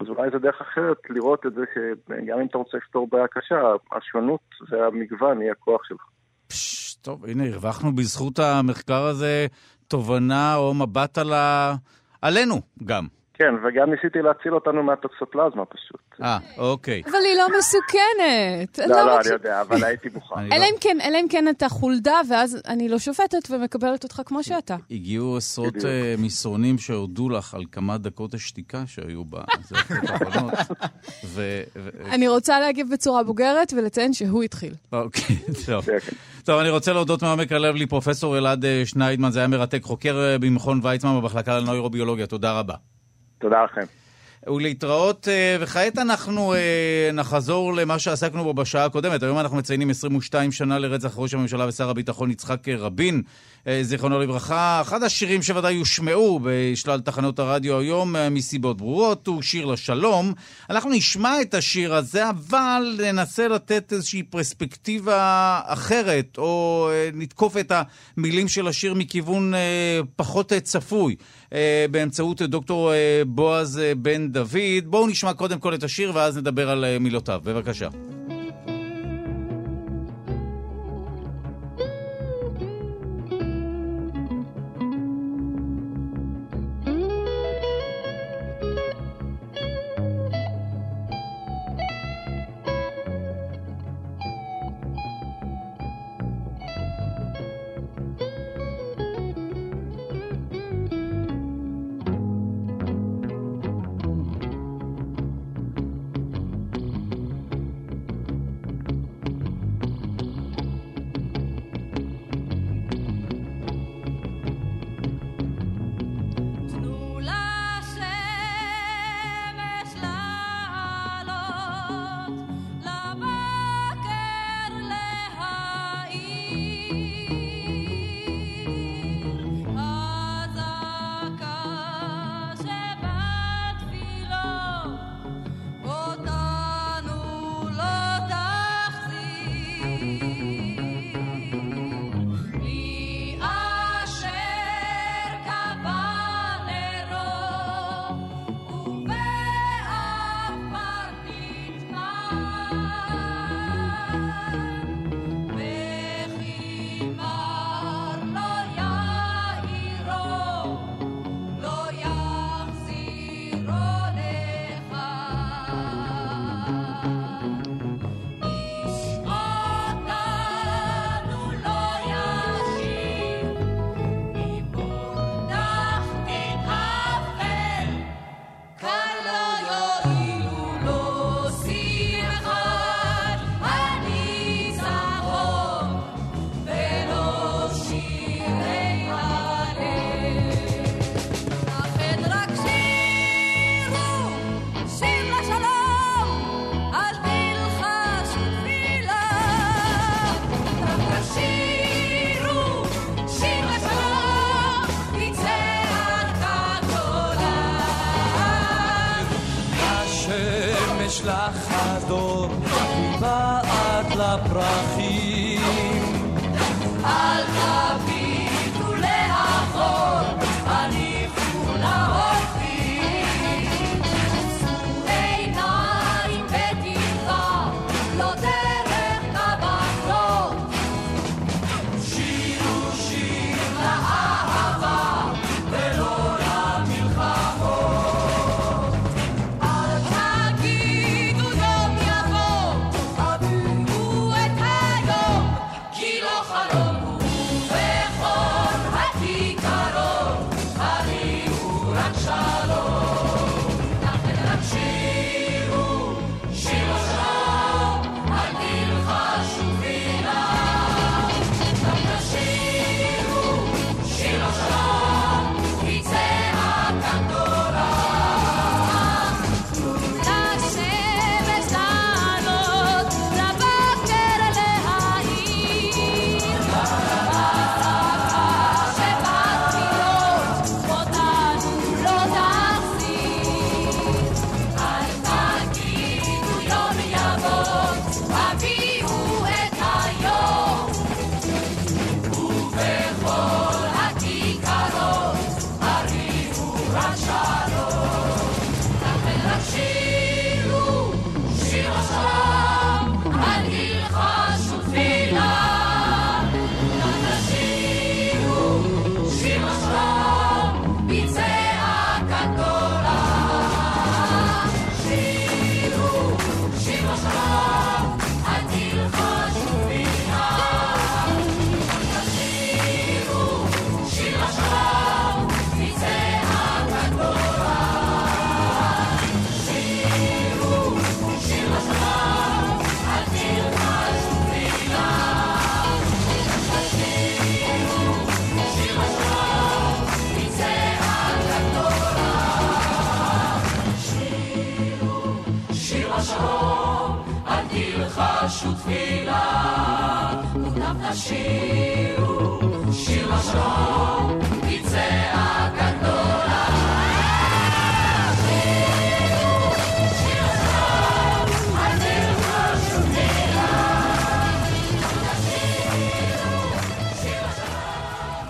אז אולי זה דרך אחרת לראות את זה שגם אם אתה רוצה לפתור בעיה קשה, השונות והמגוון יהיה הכוח שלך. טוב, הנה, הרווחנו בזכות המחקר הזה תובנה או מבט על ה... עלינו גם. כן, וגם ניסיתי להציל אותנו מהטוקסופלזמה פשוט. אה, אוקיי. אבל היא לא מסוכנת. לא, לא, לא, אני יודע, אבל הייתי מוכן. אלא אם כן, אלא אם כן אתה חולדה, ואז אני לא שופטת ומקבלת אותך כמו שאתה. הגיעו עשרות אה, מסרונים שהודו לך על כמה דקות השתיקה שהיו בה. אני רוצה להגיב בצורה בוגרת ולציין שהוא התחיל. אוקיי, טוב. כן. טוב, אני רוצה להודות מעומק הלב לי, פרופ' אלעד אה, שניידמן, זה היה מרתק, חוקר אה, במכון ויצמן במחלקה לנוירוביולוגיה. תודה רבה. תודה לכם. ולהתראות, אה, וכעת אנחנו אה, נחזור למה שעסקנו בו בשעה הקודמת. היום אנחנו מציינים 22 שנה לרצח ראש הממשלה ושר הביטחון יצחק רבין, אה, זיכרונו לברכה. אחד השירים שוודאי יושמעו בשלל תחנות הרדיו היום מסיבות ברורות הוא שיר לשלום. אנחנו נשמע את השיר הזה, אבל ננסה לתת איזושהי פרספקטיבה אחרת, או נתקוף את המילים של השיר מכיוון פחות צפוי. אה, באמצעות דוקטור אה, בועז אה, בן דוד. בואו נשמע קודם כל את השיר ואז נדבר על מילותיו. בבקשה.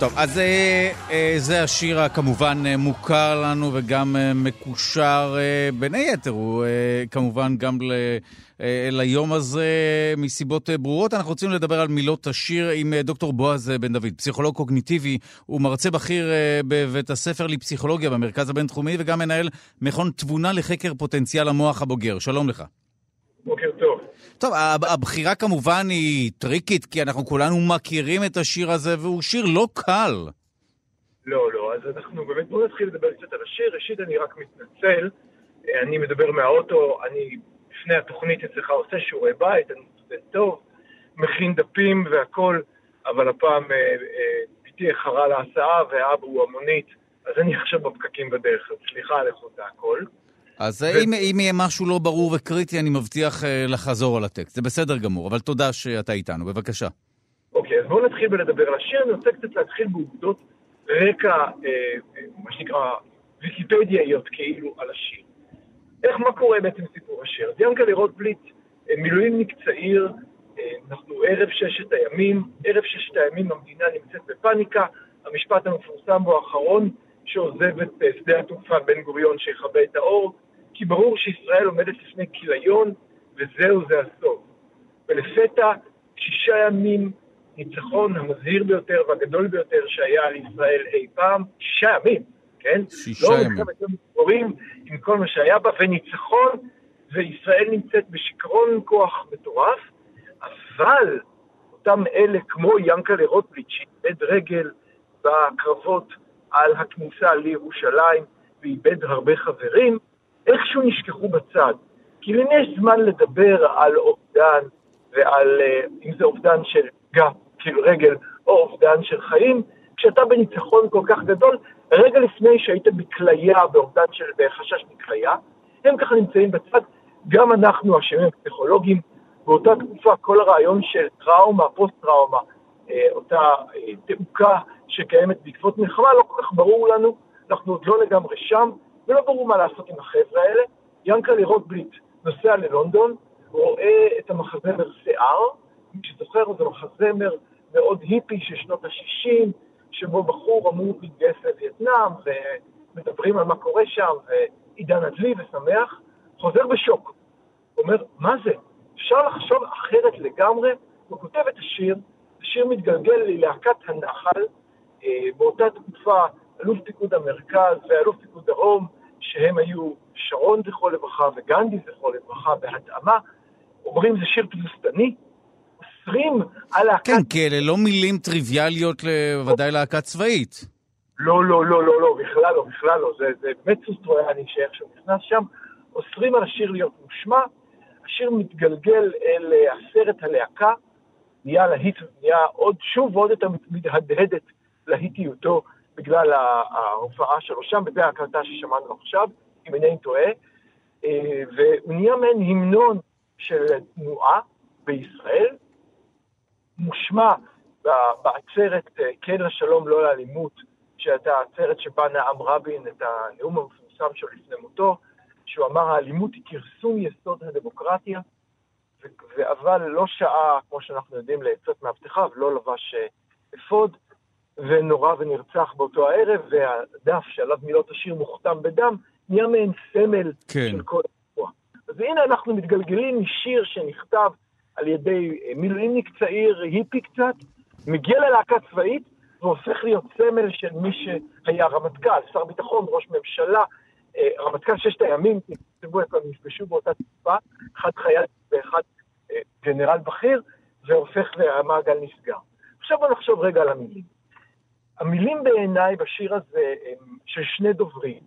טוב, אז אה, אה, זה השיר הכמובן אה, מוכר לנו וגם אה, מקושר אה, בין היתר, הוא אה, כמובן גם ל, אה, ליום הזה מסיבות אה, ברורות. אנחנו רוצים לדבר על מילות השיר עם אה, דוקטור בועז אה, בן דוד, פסיכולוג קוגניטיבי, הוא מרצה בכיר אה, בבית הספר לפסיכולוגיה במרכז הבינתחומי וגם מנהל מכון תבונה לחקר פוטנציאל המוח הבוגר. שלום לך. בוקר טוב. טוב, הב- הבחירה כמובן היא טריקית, כי אנחנו כולנו מכירים את השיר הזה, והוא שיר לא קל. לא, לא, אז אנחנו באמת, בואו נתחיל לדבר קצת על השיר. ראשית, אני רק מתנצל, אה, אני מדבר מהאוטו, אני לפני התוכנית אצלך עושה שיעורי בית, אני סטודנט טוב, מכין דפים והכול, אבל הפעם אה, אה, בתי איחרה להסעה והאבא הוא המונית, אז אני עכשיו בפקקים בדרך, אז סליחה על איכות הכל. אז ו... אם, אם יהיה משהו לא ברור וקריטי, אני מבטיח אה, לחזור על הטקסט. זה בסדר גמור, אבל תודה שאתה איתנו, בבקשה. אוקיי, אז בואו נתחיל בלדבר על השיר. אני רוצה קצת להתחיל בעובדות רקע, אה, אה, מה שנקרא, ויקיפדיאיות כאילו על השיר. איך, מה קורה בעצם סיפור השיר? אז ינקלה רוטבליט, אה, מילואימניק צעיר, אנחנו ערב ששת הימים, ערב ששת הימים המדינה נמצאת בפאניקה, המשפט המפורסם בו האחרון, שעוזב את שדה התעופה בן גוריון שיכבה את האור, כי ברור שישראל עומדת לפני כיליון, וזהו זה הסוף. ולפתע, שישה ימים, ניצחון המזהיר ביותר והגדול ביותר שהיה על ישראל אי פעם, שישה ימים, כן? שישה לא ימים. מלחמת יום הכיפורים עם כל מה שהיה בה, וניצחון, וישראל נמצאת בשיכרון כוח מטורף, אבל אותם אלה כמו ינקלה רוטבליט שאיבד רגל בקרבות על הכניסה לירושלים ואיבד הרבה חברים, איכשהו נשכחו בצד. כי למי יש זמן לדבר על אובדן ועל, אה, אם זה אובדן של גב, כאילו רגל, או אובדן של חיים, כשאתה בניצחון כל כך גדול, רגע לפני שהיית בכליה, באובדן של, בחשש מכליה, הם ככה נמצאים בצד. גם אנחנו, אשמים הפסיכולוגים, באותה תקופה כל הרעיון של טראומה, פוסט-טראומה, אה, אותה אה, תעוקה שקיימת בעקבות מלחמה, לא כל כך ברור לנו, אנחנו עוד לא לגמרי שם, ולא ברור מה לעשות עם החבר'ה האלה. ינקלה רוטבליט נוסע ללונדון, רואה את המחזמר שיער, מי שזוכר זה מחזמר מאוד היפי של שנות ה-60, שבו בחור אמור להתגייס לווייטנאם, ומדברים על מה קורה שם, ועידן הדלי ושמח, חוזר בשוק. אומר, מה זה? אפשר לחשוב אחרת לגמרי? הוא כותב את השיר, השיר מתגלגל ללהקת הנחל, אה, באותה תקופה אלוף פיקוד המרכז ואלוף פיקוד דרום, שהם היו שרון זכרו לברכה וגנדי זכרו לברכה בהתאמה, אומרים זה שיר תבוסתני, אוסרים על להקת... כן, כי אלה לא מילים טריוויאליות, ודאי להקה צבאית. לא, לא, לא, לא, לא, בכלל לא, בכלל לא, זה, זה באמת סוס טרויאני שאיכשהו נכנס שם, אוסרים על השיר להיות מושמע, השיר מתגלגל אל אה, הסרט הלהקה, נהיה להיט, נהיה עוד, שוב ועוד יותר מתהדהדת להיטיותו בגלל ההופעה שלו שם, וזה ההקלטה ששמענו עכשיו, אם אינני טועה, והוא נהיה מעין המנון של תנועה בישראל, מושמע בעצרת אה, כן לשלום, לא לאלימות, שהייתה עצרת שבה נאם רבין את הנאום המפורסם שלו לפני מותו, שהוא אמר האלימות היא כרסום יסוד הדמוקרטיה, אבל לא שעה, כמו שאנחנו יודעים, לעצות מאבטחיו, לא לבש אה, אפוד, ונורא ונרצח באותו הערב, והדף שעליו מילות השיר מוכתם בדם, נהיה מעין סמל כן. של כל האירוע. אז הנה אנחנו מתגלגלים משיר שנכתב על ידי אה, מילואימניק צעיר, היפי קצת, מגיע ללהקה צבאית, והופך להיות סמל של מי שהיה רמטכ"ל, שר ביטחון, ראש ממשלה, אה, רמטכ"ל ששת הימים, תכתבו איפה הם נפגשו באותה תקופה, אחד חייל ואחד אה, גנרל בכיר, והופך והמעגל נסגר. עכשיו בוא נחשוב רגע על המילים. המילים בעיניי בשיר הזה הם של שני דוברים,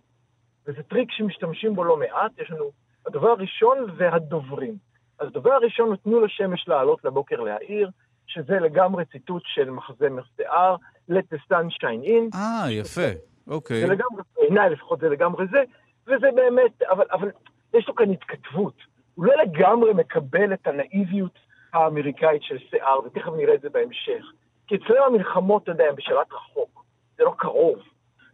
וזה טריק שמשתמשים בו לא מעט, יש לנו הדובר הראשון והדוברים. אז הדובר הראשון נתנו לשמש לעלות לבוקר להעיר, שזה לגמרי ציטוט של מחזמר שיער, let the sun shine in. אה, יפה, אוקיי. זה לגמרי, בעיניי לפחות זה לגמרי זה, וזה באמת, אבל, אבל יש לו כאן התכתבות. הוא לא לגמרי מקבל את הנאיביות האמריקאית של שיער, ותכף נראה את זה בהמשך. כי אצלנו המלחמות, אתה יודע, הן בשלט רחוק, זה לא קרוב.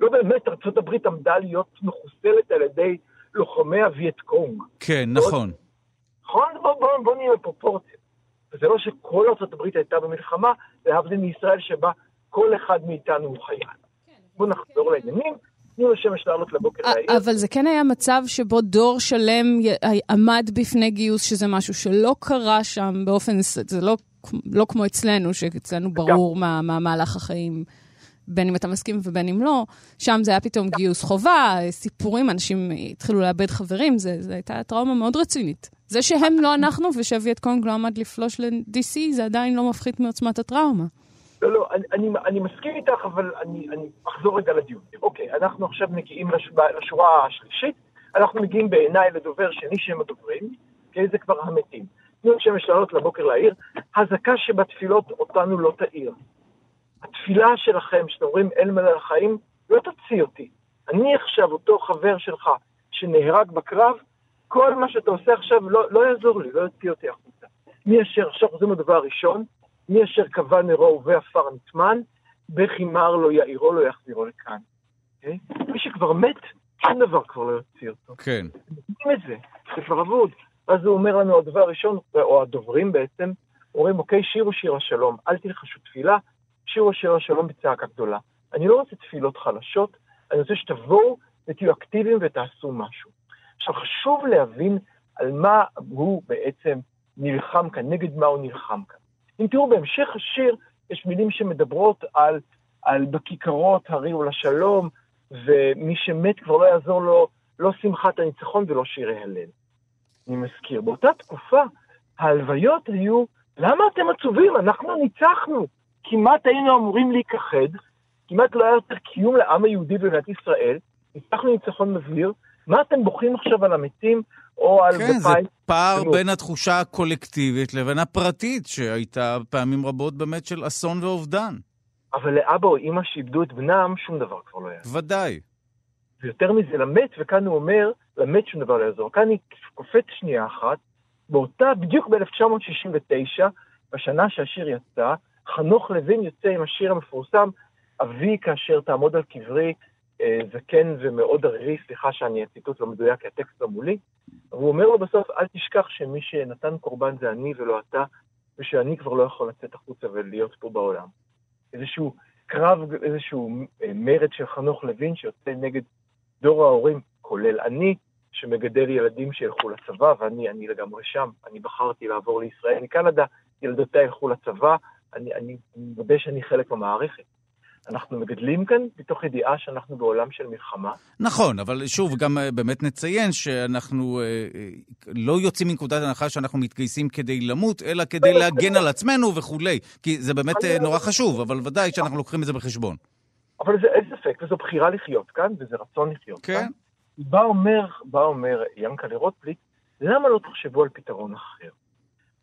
לא באמת ארה"ב עמדה להיות מחוסלת על ידי לוחמי הווייט קונג. כן, נכון. נכון? בוא, בוא, בוא נהיה בפרופורציה. וזה לא שכל ארה"ב הייתה במלחמה, להבדיל מישראל שבה כל אחד מאיתנו הוא חייל. בואו נחזור לעניינים. תנו לשמש לעלות לבוקר להעיר. אבל זה כן היה מצב שבו דור שלם עמד בפני גיוס, שזה משהו שלא קרה שם באופן, זה לא, לא כמו אצלנו, שאצלנו ברור מה, מה מהלך החיים. בין אם אתה מסכים ובין אם לא, שם זה היה פתאום גיוס חובה, סיפורים, אנשים התחילו לאבד חברים, זו הייתה טראומה מאוד רצינית. זה שהם לא אנחנו ושווייט קונג לא עמד לפלוש ל-DC, זה עדיין לא מפחית מעוצמת הטראומה. לא, לא, אני, אני, אני מסכים איתך, אבל אני, אני אחזור רגע לדיון. אוקיי, אנחנו עכשיו מגיעים לש, לשורה השלישית, אנחנו מגיעים בעיניי לדובר שני שהם הדוברים, אוקיי, זה כבר המתים. תנו שמש לעלות לבוקר לעיר, הזעקה שבתפילות אותנו לא תעיר. התפילה שלכם, שאתם אומרים אל מלא החיים, לא תוציא אותי. אני עכשיו אותו חבר שלך שנהרג בקרב, כל מה שאתה עושה עכשיו לא, לא יעזור לי, לא יוציא אותי החוצה. מי אשר, עכשיו חוזרים לדבר הראשון, מי אשר קבע נרו ובעפר נטמן, בכי מר לא יאירו לא יחזירו לכאן. Okay? אוקיי? מי שכבר מת, שום דבר כבר לא יוציא אותו. כן. יודעים את זה, זה כבר אבוד. אז הוא אומר לנו, הדבר הראשון, או הדוברים בעצם, אומרים, אוקיי, שירו שיר השלום, אל תלחשו תפילה, שירו שיר השלום בצעקה גדולה. אני לא רוצה תפילות חלשות, אני רוצה שתבואו ותהיו אקטיביים ותעשו משהו. עכשיו, חשוב להבין על מה הוא בעצם נלחם כאן, נגד מה הוא נלחם כאן. אם תראו, בהמשך השיר יש מילים שמדברות על, על בכיכרות הריעו לשלום, ומי שמת כבר לא יעזור לו לא שמחת הניצחון ולא שירי הלל. אני מזכיר, באותה תקופה ההלוויות היו, למה אתם עצובים? אנחנו ניצחנו. כמעט היינו אמורים להיכחד, כמעט לא היה יותר קיום לעם היהודי במדינת ישראל, ניצחנו ניצחון מבהיר, מה אתם בוכים עכשיו על המתים או על כן? כן, זה פער בין התחושה הקולקטיבית לבין הפרטית, שהייתה פעמים רבות באמת של אסון ואובדן. אבל לאבא או אימא שאיבדו את בנם, שום דבר כבר לא יעזור. ודאי. ויותר מזה, למת, וכאן הוא אומר, למת שום דבר לא. כאן אני קופץ שנייה אחת, באותה, בדיוק ב-1969, בשנה שהשיר יצא, חנוך לוין יוצא עם השיר המפורסם, אבי כאשר תעמוד על קברי, אה, זקן ומאוד ערירי, סליחה שאני הציטוט לא מדויק, כי הטקסט לא מולי, אבל הוא אומר לו בסוף, אל תשכח שמי שנתן קורבן זה אני ולא אתה, ושאני כבר לא יכול לצאת החוצה ולהיות פה בעולם. איזשהו קרב, איזשהו אה, מרד של חנוך לוין שיוצא נגד דור ההורים, כולל אני, שמגדל ילדים שילכו לצבא, ואני אני לגמרי שם. אני בחרתי לעבור לישראל מקנדה, ילדותיי ילכו לצבא, אני, אני מודה שאני חלק מהמערכת. אנחנו מגדלים כאן מתוך ידיעה שאנחנו בעולם של מלחמה. נכון, אבל שוב, גם אה, באמת נציין שאנחנו אה, אה, לא יוצאים מנקודת הנחה שאנחנו מתגייסים כדי למות, אלא כדי להגן על עצמנו וכולי. כי זה באמת אה, נורא חשוב, אבל ודאי שאנחנו לוקחים את זה בחשבון. אבל זה אין ספק, וזו בחירה לחיות כאן, וזה רצון לחיות כן. כאן. בא אומר, בא אומר ינקלה רוטבליט, למה לא תחשבו על פתרון אחר?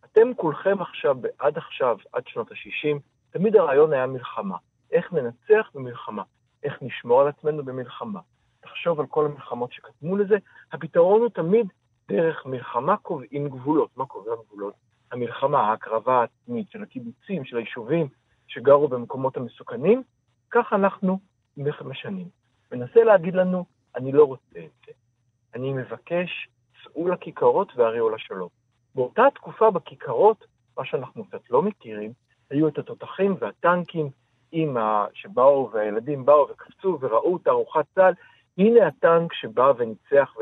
אתם כולכם עכשיו, עד עכשיו, עד שנות ה-60, תמיד הרעיון היה מלחמה. איך ננצח במלחמה, איך נשמור על עצמנו במלחמה. תחשוב על כל המלחמות שקדמו לזה, הפתרון הוא תמיד דרך מלחמה קובעים גבולות. מה קובע גבולות? המלחמה, ההקרבה העצמית של הקיבוצים, של היישובים שגרו במקומות המסוכנים, כך אנחנו משנים. מנסה להגיד לנו, אני לא רוצה את זה. אני מבקש, צאו לכיכרות והריעו לשלום. באותה תקופה בכיכרות, מה שאנחנו קצת לא מכירים, היו את התותחים והטנקים, עם ה... שבאו והילדים באו וקפצו וראו תערוכת צה"ל, הנה הטנק שבא וניצח.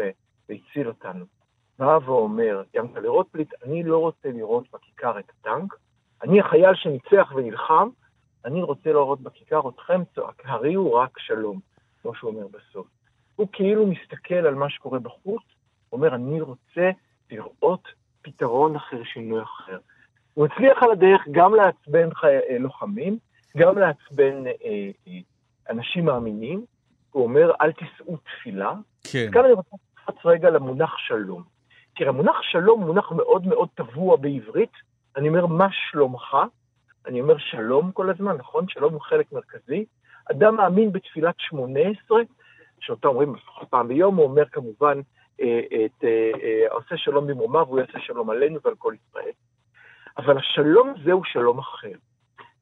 והציל אותנו. בא ואומר ינקלה רוטבליט, אני לא רוצה לראות בכיכר את הטנק, אני החייל שניצח ונלחם, אני רוצה לראות בכיכר אתכם צועק, הריעו רק שלום, כמו שהוא אומר בסוף. הוא כאילו מסתכל על מה שקורה בחוץ, אומר, אני רוצה לראות פתרון אחר, שינוי אחר. הוא הצליח על הדרך גם לעצבן חי... לוחמים, גם לעצבן אה, אה, אנשים מאמינים. הוא אומר, אל תישאו תפילה. כן. כאן אני רוצה לקפוץ רגע למונח שלום. תראה, המונח שלום הוא מונח מאוד מאוד טבוע בעברית. אני אומר, מה שלומך? אני אומר שלום כל הזמן, נכון? שלום הוא חלק מרכזי. אדם מאמין בתפילת שמונה עשרה, שאותה אומרים לפחות פעם ביום, הוא אומר כמובן, אה, את אה, אה, עושה שלום במרומיו, הוא יעשה שלום עלינו ועל כל ישראל. אבל השלום הזה הוא שלום אחר.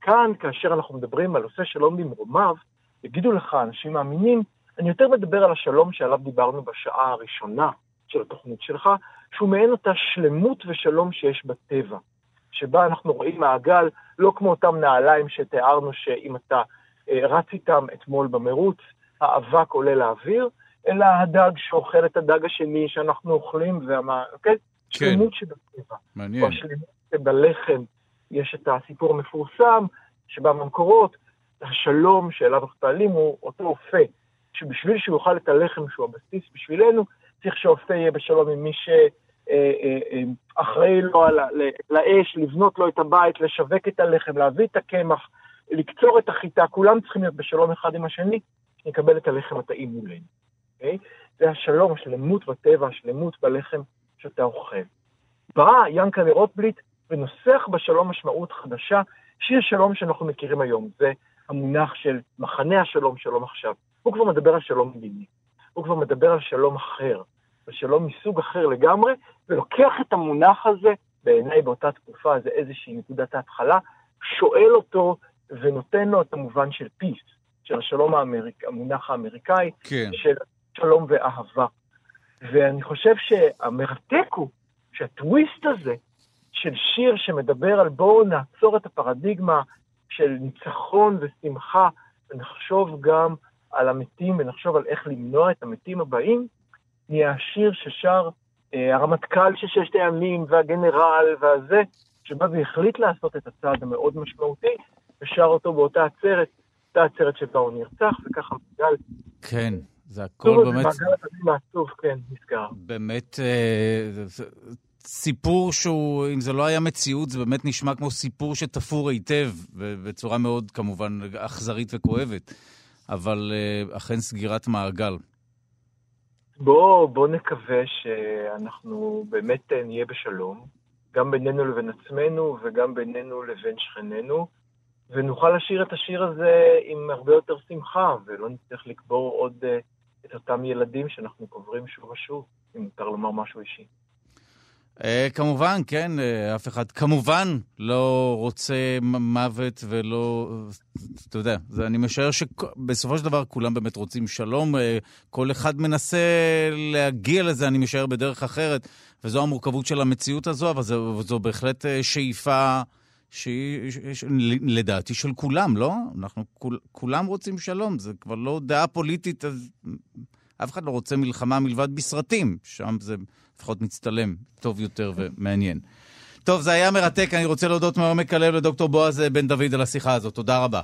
כאן, כאשר אנחנו מדברים על עושה שלום במרומיו, יגידו לך אנשים מאמינים, אני יותר מדבר על השלום שעליו דיברנו בשעה הראשונה של התוכנית שלך, שהוא מעין אותה שלמות ושלום שיש בטבע, שבה אנחנו רואים מעגל, לא כמו אותם נעליים שתיארנו שאם אתה רץ איתם אתמול במרוץ, האבק עולה לאוויר, אלא הדג שאוכל את הדג השני שאנחנו אוכלים, והמה, אוקיי? כן. שלמות שבטבע. מעניין. או השלמות שבלחם יש את הסיפור המפורסם שבא במקורות, השלום שאליו אנחנו פעלים הוא אותו אופה, שבשביל שהוא יאכל את הלחם שהוא הבסיס בשבילנו, צריך שהאופה יהיה בשלום עם מי שאחראי לו על ה- ל- לאש, לבנות לו את הבית, לשווק את הלחם, להביא את הקמח, לקצור את החיטה, כולם צריכים להיות בשלום אחד עם השני, שנקבל את הלחם הטעים מולנו. אוקיי? זה השלום, השלמות בטבע, השלמות בלחם שאתה אוכל. בא ינקלה רוטבליט ונוסח בשלום משמעות חדשה, שהיא השלום שאנחנו מכירים היום. זה המונח של מחנה השלום, שלום עכשיו. הוא כבר מדבר על שלום מדיני. הוא כבר מדבר על שלום אחר, על שלום מסוג אחר לגמרי, ולוקח את המונח הזה, בעיניי באותה תקופה, זה איזושהי נקודת ההתחלה, שואל אותו ונותן לו את המובן של פיס, של השלום האמריק, המונח האמריקאי, כן. של שלום ואהבה. ואני חושב שהמרתק הוא שהטוויסט הזה של שיר שמדבר על בואו נעצור את הפרדיגמה של ניצחון ושמחה, ונחשוב גם על המתים ונחשוב על איך למנוע את המתים הבאים, נהיה השיר ששר אה, הרמטכ"ל של ששת הימים והגנרל והזה, שבא והחליט לעשות את הצעד המאוד משמעותי, ושר אותו באותה עצרת, אותה עצרת שבה הוא נרצח, וככה מעגל, כן, זה הכל באמת... מעגל הדברים העצוב, כן, נסגר. באמת אה, זה- זה- סיפור שהוא, אם זה לא היה מציאות, זה באמת נשמע כמו סיפור שתפור היטב, ובצורה מאוד כמובן אכזרית וכואבת, אבל אה, אכן סגירת מעגל. בוא, בוא נקווה שאנחנו באמת אה, נהיה בשלום, גם בינינו לבין עצמנו וגם בינינו לבין שכנינו, ונוכל לשיר את השיר הזה עם הרבה יותר שמחה, ולא נצטרך לקבור עוד אה, את אותם ילדים שאנחנו קוברים שוב ושוב, אם מותר לומר משהו אישי. אה, כמובן, כן, אה, אף אחד כמובן לא רוצה מוות ולא... אתה יודע, אני משער שבסופו של דבר כולם באמת רוצים שלום. אה, כל אחד מנסה להגיע לזה, אני משער, בדרך אחרת, וזו המורכבות של המציאות הזו, אבל זו, זו בהחלט שאיפה שהיא, לדעתי, של כולם, לא? אנחנו כול, כולם רוצים שלום, זה כבר לא דעה פוליטית, אז אף אחד לא רוצה מלחמה מלבד בסרטים, שם זה לפחות מצטלם טוב יותר ומעניין. טוב, זה היה מרתק, אני רוצה להודות מעומק הלב לדוקטור בועז בן דוד על השיחה הזאת, תודה רבה.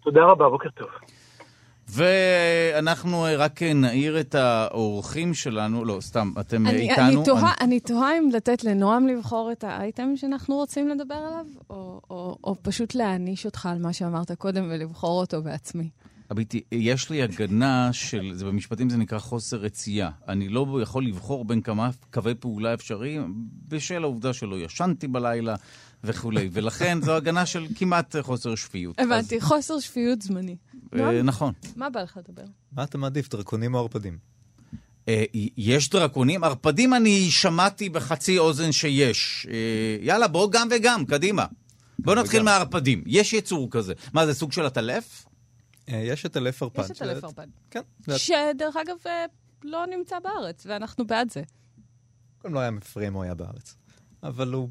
תודה רבה, בוקר טוב. ואנחנו אה, רק נעיר את האורחים שלנו, לא, סתם, אתם אה, אני, איתנו. אני, תוהה, אני תוהה אם לתת לנועם לבחור את האייטם שאנחנו רוצים לדבר עליו, או, או, או פשוט להעניש אותך על מה שאמרת קודם ולבחור אותו בעצמי. הביטי, יש לי הגנה של, זה במשפטים זה נקרא חוסר רצייה. אני לא יכול לבחור בין כמה קווי פעולה אפשריים בשל העובדה שלא ישנתי בלילה וכולי, ולכן זו הגנה של כמעט חוסר שפיות. הבנתי, חוסר שפיות זמני. אה, נכון. מה בא לך לדבר? מה אתה מעדיף, דרקונים או ערפדים? אה, יש דרקונים? ערפדים אני שמעתי בחצי אוזן שיש. אה, יאללה, בוא גם וגם, קדימה. בוא נתחיל. מהערפדים. יש יצור כזה. מה, זה סוג של עטלף? אה, יש את אלף ערפד. יש את אלף ערפד. כן. שדרך אגב לא נמצא בארץ, ואנחנו בעד זה. קודם לא היה מפריע אם הוא היה בארץ. אבל הוא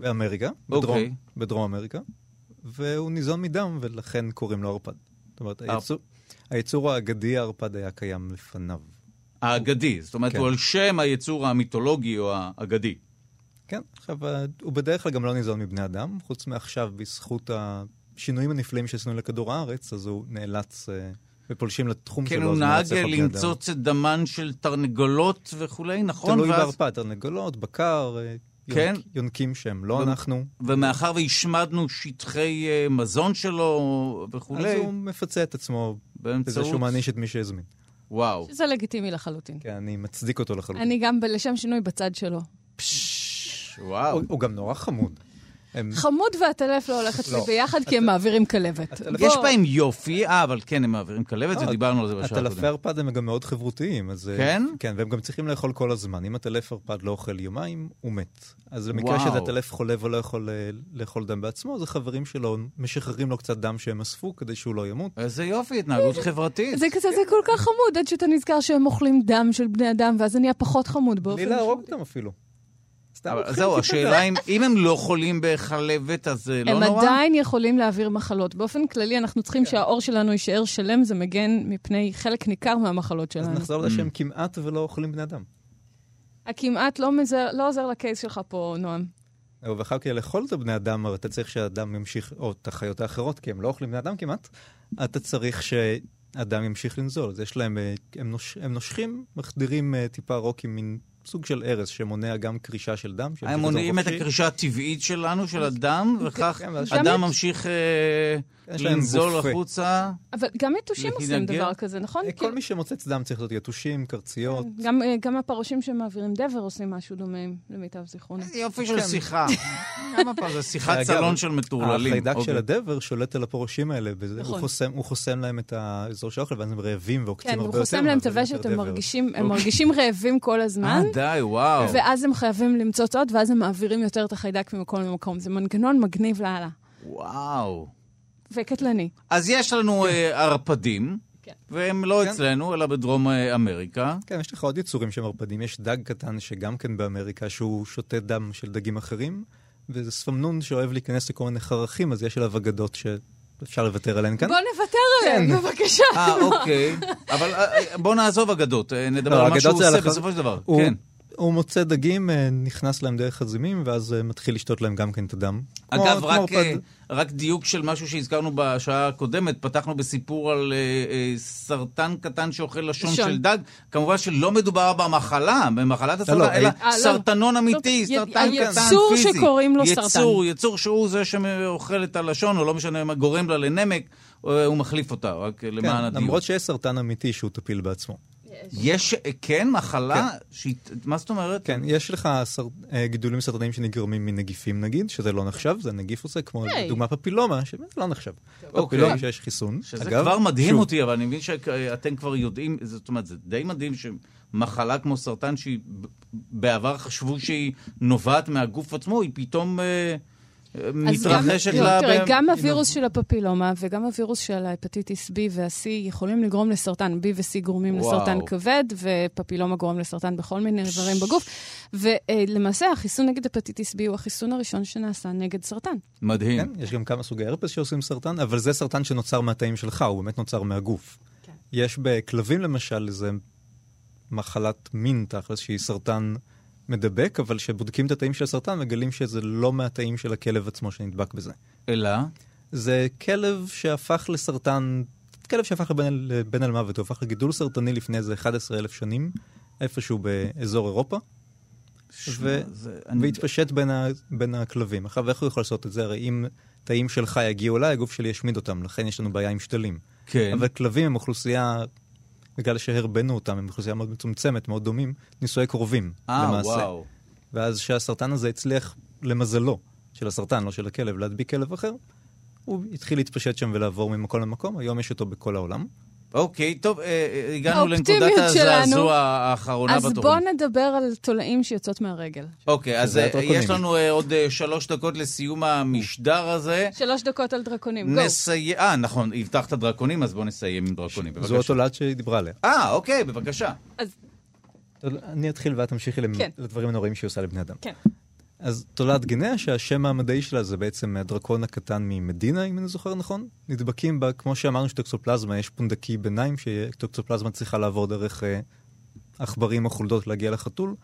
באמריקה, אוקיי. בדרום אמריקה, והוא ניזון מדם, ולכן קוראים לו ערפד. זאת אומרת, היצור, היצור האגדי הערפד היה קיים לפניו. האגדי. זאת אומרת, כן. הוא על שם היצור המיתולוגי או האגדי. כן, עכשיו, הוא בדרך כלל גם לא ניזון מבני אדם, חוץ מעכשיו, בזכות השינויים הנפלאים שעשינו לכדור הארץ, אז הוא נאלץ, אה, ופולשים לתחום כן, שלו, הוא אז נהג. למצוץ את דמן של תרנגולות וכולי, נכון? תלוי ואז- בערפד, תרנגולות, בקר, אה, כן. יונק- יונקים שהם, לא ו- אנחנו. ומאחר והשמדנו שטחי אה, מזון שלו אז וכולי, הוא מפצה את עצמו בזה באמצעות... שהוא מעניש את מי שהזמין. וואו. שזה לגיטימי לחלוטין. כן, אני מצדיק אותו לחלוטין. אני גם ב- לשם שינוי בצד שלו. פש, וואו. הוא- הוא גם נורא חמוד. הם- חמוד ועטלף לא הולכת לי לא. ביחד, כי הם מעבירים כלבת. יש. בהם יופי, אה, אבל כן, הם מעבירים כלבת, לא, ודיברנו על זה בשעה הטלפי הקודמת. ערפד הם גם מאוד חברותיים, אז... אה, כן? כן, והם גם צריכים לאכול כל הזמן. אם הטלף ערפד לא אוכל יומיים, הוא מת. אז במקרה וואו. שזה הטלף חולה ולא יכול אה, לאכול דם בעצמו, אז החברים שלו משחררים לו קצת דם שהם אספו כדי שהוא לא ימות. איזה יופי, התנהגות חברתית. זה כזה, זה כל כך חמוד, עד שאתה נזכר שהם אוכלים דם של בני אדם, ואז זה נהיה פחות חמוד באופן... בלי להרוג. אותם אפילו. סתם אבל לוקחים זהו, השאלה אם אם הם לא חולים בכלבת, אז זה לא הם נורא? עדיין יכולים להעביר מחלות. באופן כללי, אנחנו צריכים שהעור שלנו יישאר שלם, זה מגן מפני חלק ניכר מהמחלות אז שלנו. נחזור Mm. לזה שהם כמעט ולא אוכלים בני אדם. הכמעט לא מזר- לא עוזר לקייס שלך פה, נועם. ואחר כך לאכול את הבני אדם, הרי אתה צריך שהאדם ימשיך, או את החיות האחרות, כי הם לא אוכלים בני אדם כמעט, אתה צריך שהאדם ימשיך לנזול. אז יש להם, אה, הם, נוש, הם נושכים, מחדירים אה, טיפה רוק עם מין סוג של ארס שמונע גם קרישה של דם. הם מונעים את. הקרישה הטבעית שלנו, של הדם, וכך כן, הדם ממשיך אה, לנזול. החוצה. אבל גם יתושים עושים? דבר כזה, נכון? אה, כל מי שמוצץ דם צריך להיות יתושים, קרציות. גם, אה, גם הפרשים שמעבירים דבר עושים משהו דומה, למיטב זיכרוני. איזה יופי של כן. שיחה. זה שיחת סלון של מטורללים. החיידק אוקיי. של הדבר שולט על הפורשים האלה, נכון. הוא חוסם- הוא להם את האזור של האוכל, ואז הם רעבים ועוקצים כן, הרבה הוא יותר. חוסם להם את הוושת, יותר הם דבר. מרגישים, הם אוקיי. מרגישים רעבים כל הזמן, די, וואו. ואז הם חייבים למצוץ עוד, ואז הם מעבירים יותר את החיידק ממקום למקום. זה מנגנון מגניב לאללה. וואו. וקטלני. אז יש לנו אה, ערפדים, כן. והם לא כן. אצלנו, אלא בדרום אה, אמריקה. כן, יש לך עוד יצורים שהם ערפדים. יש דג קטן שגם כן באמריקה, שהוא שותה דם של דגים אחרים, וזה ספמנון שאוהב להיכנס לכל מיני חרכים, אז יש עליו אגדות שאפשר לוותר עליהן כאן. בוא נוותר עליהם, בבקשה. אה, אוקיי. אבל אה, בוא נעזוב אגדות, נדבר לא, על מה שהוא עושה בסופו של דבר. הוא- כן. הוא מוצא דגים, אה, נכנס להם דרך הזימים, ואז אה, מתחיל לשתות להם גם כן את הדם. אגב, כמו רק, ערפד. אה, רק דיוק של משהו שהזכרנו בשעה הקודמת, פתחנו בסיפור על אה, אה, סרטן קטן שאוכל לשון לשון. של דג. כמובן שלא מדובר במחלה, במחלת הסרטן, לא, אלא אה, לא. סרטנון אמיתי, י- סרטן קטן היצור פיזי. שקוראים לו יצור, סרטן. יצור שהוא זה שאוכל את הלשון, או לא משנה מה גורם לה לנמק, הוא מחליף אותה, רק למען כן, הדיוק. למרות שיש סרטן אמיתי שהוא טפיל בעצמו. יש. אה, כן, מחלה? שהיא- מה זאת אומרת? כן, יש לך סר... אה, גידולים סרטניים שנגרמים מנגיפים נגיד, שזה לא נחשב, זה נגיף עושה, כמו היי. לדוגמה פפילומה, שזה לא נחשב. אוקיי. פפילומה שיש חיסון. שזה אגב, כבר מדהים שוב, אותי, אבל אני מבין שאתם כבר יודעים, זאת אומרת, זה די מדהים שמחלה כמו סרטן, שהיא בעבר חשבו שהיא נובעת מהגוף עצמו, היא פתאום אה, מתרחשת גם, לה... תראה, גם הווירוס של הפפילומה וגם הווירוס של ההפטיטיס B וה-C יכולים לגרום לסרטן. B ו-C גורמים. לסרטן כבד, ופפילומה גורם לסרטן בכל מיני איברים בגוף. ולמעשה, החיסון נגד הפטיטיס B הוא החיסון הראשון שנעשה נגד סרטן. מדהים. כן, יש גם כמה סוגי הרפס שעושים סרטן, אבל זה סרטן שנוצר מהתאים שלך, הוא באמת נוצר מהגוף. כן. יש בכלבים למשל איזה מחלת מין תכלס, שהיא סרטן מדבק, אבל כשבודקים את התאים של הסרטן, מגלים שזה לא מהתאים של הכלב עצמו שנדבק בזה. אלא? זה כלב שהפך לסרטן, כלב שהפך לבן, לבן על מוות, הוא הפך לגידול סרטני לפני איזה 11,000 שנים, איפשהו באזור אירופה, ו... זה- אני- והתפשט בין, ה... בין הכלבים. עכשיו, איך הוא יכול לעשות את זה? הרי אם תאים שלך יגיעו אליי, הגוף שלי ישמיד אותם, לכן יש לנו בעיה עם שתלים. כן. אבל כלבים הם אוכלוסייה, בגלל שהרבנו אותם, הם אוכלוסייה מאוד מצומצמת, מאוד דומים, נישואי קרובים, אה, למעשה. וואו. ואז שהסרטן הזה הצליח, למזלו, של הסרטן, לא של הכלב, להדביק כלב אחר, הוא התחיל להתפשט שם ולעבור ממקום למקום, היום יש אותו בכל העולם. אוקיי, טוב, אה, אה, הגענו לנקודת. הזעזוע האחרונה אז בתוכנית. בואו נדבר על תולעים שיוצאות מהרגל. אוקיי, אז אה. יש לנו עוד שלוש דקות לסיום המשדר הזה. שלוש דקות על דרקונים, גו. נסיים, אה, נכון, הבטחת דרקונים, אז בואו נסיים עם דרקונים, זו בבקשה. התולעת שהיא דיברה עליה. אה, אוקיי, בבקשה. אני אתחיל ואת תמשיכי כן. לדברים הנוראים שהיא עושה לבני אדם. כן. אז תולעת גניה, שהשם המדעי שלה זה בעצם הדרקון הקטן ממדינה, אם אני זוכר נכון. נדבקים בה, כמו שאמרנו שטוקסופלזמה, יש פונדקי ביניים, שטוקסופלזמה צריכה לעבור דרך אה, עכברים או חולדות להגיע לחתול.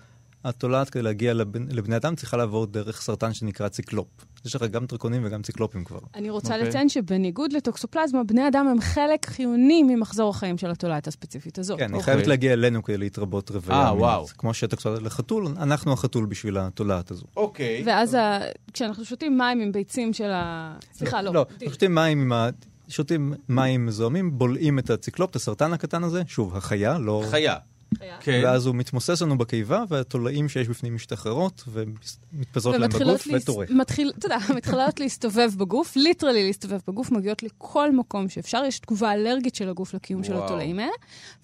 התולעת כדי להגיע לבני אדם צריכה לעבור דרך סרטן שנקרא ציקלופ. יש לך גם דרקונים וגם ציקלופים כבר. אני רוצה אוקיי. לציין שבניגוד לטוקסופלזמה, בני אדם הם חלק חיוני ממחזור החיים של התולעת הספציפית הזאת. כן, היא אוקיי. חייבת להגיע אלינו כדי להתרבות רוויה. אה. וואו. כמו שטוקסופלזמה לחתול, אנחנו החתול בשביל התולעת הזו. אוקיי. ואז ה... כשאנחנו שותים מים עם ביצים של ה... סליחה, לא. לא, שותים מים עם ה... שותים מים מזוהמים, בולעים את הציקלופ, את הסרטן הקטן הזה, שוב, החיה, לא... חיה. כן. ואז הוא מתמוסס לנו בקיבה, והתולעים שיש בפנים משתחררות, ומתפזרות להם בגוף וטורף. מתחיל, אתה יודע, מתחילות להסתובב בגוף, ליטרלי להסתובב בגוף, מגיעות לכל מקום שאפשר, יש תגובה אלרגית של הגוף לקיום של וואו. התולעים האלה,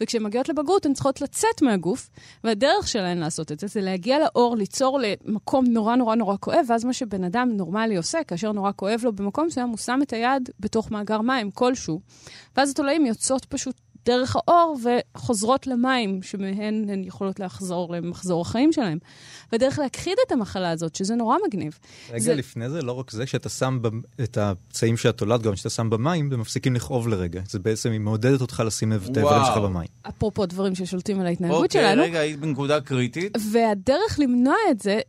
וכשהן מגיעות לבגרות הן צריכות לצאת מהגוף, והדרך שלהן לעשות את זה, זה להגיע לאור, ליצור למקום נורא נורא נורא כואב, ואז מה שבן אדם נורמלי עושה, כאשר נורא כואב לו במקום מסוים, הוא שם את היד בתוך מאגר מים כלשהו, ואז התולעים יוצאות פשוט דרך האור וחוזרות למים, שמהן הן יכולות לחזור למחזור החיים שלהם. והדרך להכחיד את המחלה הזאת, שזה נורא מגניב. רגע זה- לפני זה, לא רק זה, כשאתה שם ב- את הפצעים של התולעת, גם כשאתה שם במים, הם מפסיקים לכאוב לרגע. זה בעצם, היא מעודדת אותך לשים את האיברים. שלך במים. אפרופו דברים ששולטים על ההתנהגות אוקיי, שלנו. רגע, היית בנקודה קריטית. והדרך למנוע את זה,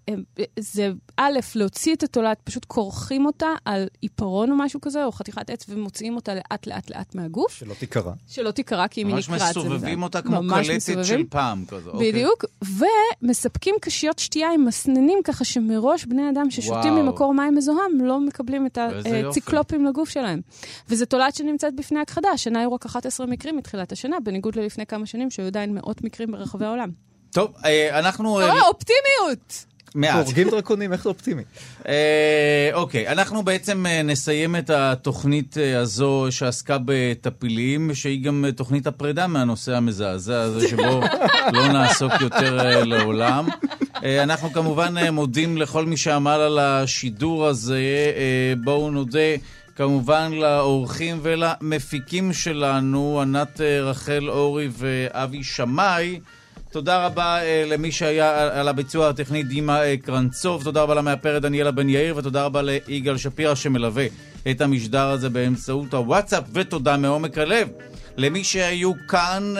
זה א', להוציא את התולעת, פשוט כורכים אותה על עיפרון או משהו כזה, או חתיכת עץ, ומוציאים אותה לאט לאט לאט מהגוף, שלא תיקרע. שלא תיקרע, כי אם היא ממש נקרעת זה... מסובבים אותה כמו ממש קלטת. של פעם כזו. אוקיי. בדיוק, ומספקים קשיות שתייה עם מסננים, ככה שמראש בני אדם ששותים וואו. ממקור מים מזוהם לא מקבלים את. הציקלופים לגוף שלהם. וזו תולעת שנמצאת בפני הכחדה, השנה היו רק 11 מקרים מתחילת השנה, בניגוד ללפני כמה שנים, שהיו עדיין מאות מקרים ברחבי העולם. טוב, אה, אנחנו... אה, או, אופטימיות! מעט. הורגים דרקונים, איך זה אופטימי? אה, אוקיי, אנחנו בעצם אה, נסיים את התוכנית אה, הזו שעסקה בטפילים, שהיא גם תוכנית הפרידה מהנושא המזעזע הזה, שבו לא נעסוק יותר לעולם. אנחנו כמובן מודים לכל מי שעמל על השידור הזה. בואו נודה. כמובן לאורחים ולמפיקים שלנו, ענת רחל אורי ואבי שמאי. תודה רבה uh, למי שהיה על- הביצוע הטכני דימה uh, קרנצוב, תודה רבה למאפרת דניאלה בן יאיר, ותודה רבה ליגאל שפירא שמלווה את המשדר הזה באמצעות הוואטסאפ, ותודה מעומק הלב למי שהיו כאן uh,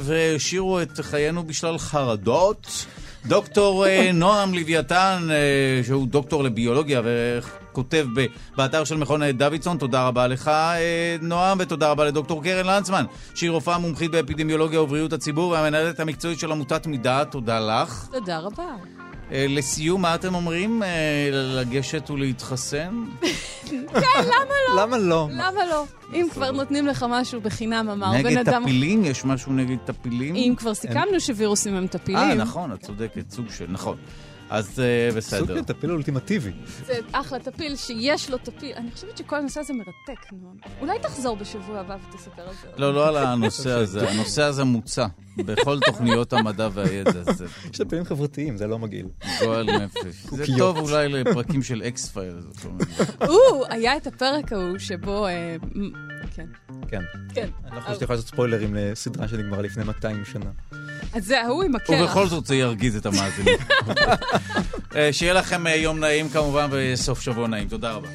והשאירו את חיינו בשלל חרדות. דוקטור uh, נועם לוויתן, uh, שהוא דוקטור לביולוגיה וכותב ב- באתר של מכון אה, דוידסון, תודה רבה לך uh, נועם, ותודה רבה לדוקטור קרן לנצמן, שהיא רופאה מומחית באפידמיולוגיה ובריאות הציבור והמנהלת המקצועית של עמותת מידה, תודה לך. תודה רבה. אה, לסיום, מה אתם אומרים? אה, לגשת ולהתחסן? כן, למה לא? למה לא? למה לא? אם כבר נותנים לך משהו בחינם, אמר בן נגד אדם... טפילים? יש משהו נגד טפילים? אם כבר סיכמנו שווירוסים הם אה, טפילים, נכון, את צודקת, סוג של, נכון. אז אה, סוג בסדר. של טפיל אולטימטיבי. זה אחלה טפיל שיש לו טפיל. אני חושבת שכל הנושא הזה מרתק, נועם. אולי תחזור בשבוע הבא ותספר על זה. לא, לא על הנושא הזה, הנושא הזה מוצע בכל תוכניות המדע והידע. יש טפילים חברתיים, זה לא מגעיל. גועל נפש. זה. טוב אולי לפרקים של אקס פייל. או, היה את הפרק ההוא שבו... כן, כן. כן. אני לא חושב שאתה יכול לעשות ספוילרים לסדרה שנגמרה לפני 200 שנה. אז זה ההוא עם הקרח. ובכל זאת זה ירגיז את המאזינים. אה, שיהיה לכם אה, יום נעים כמובן וסוף שבוע נעים. תודה רבה.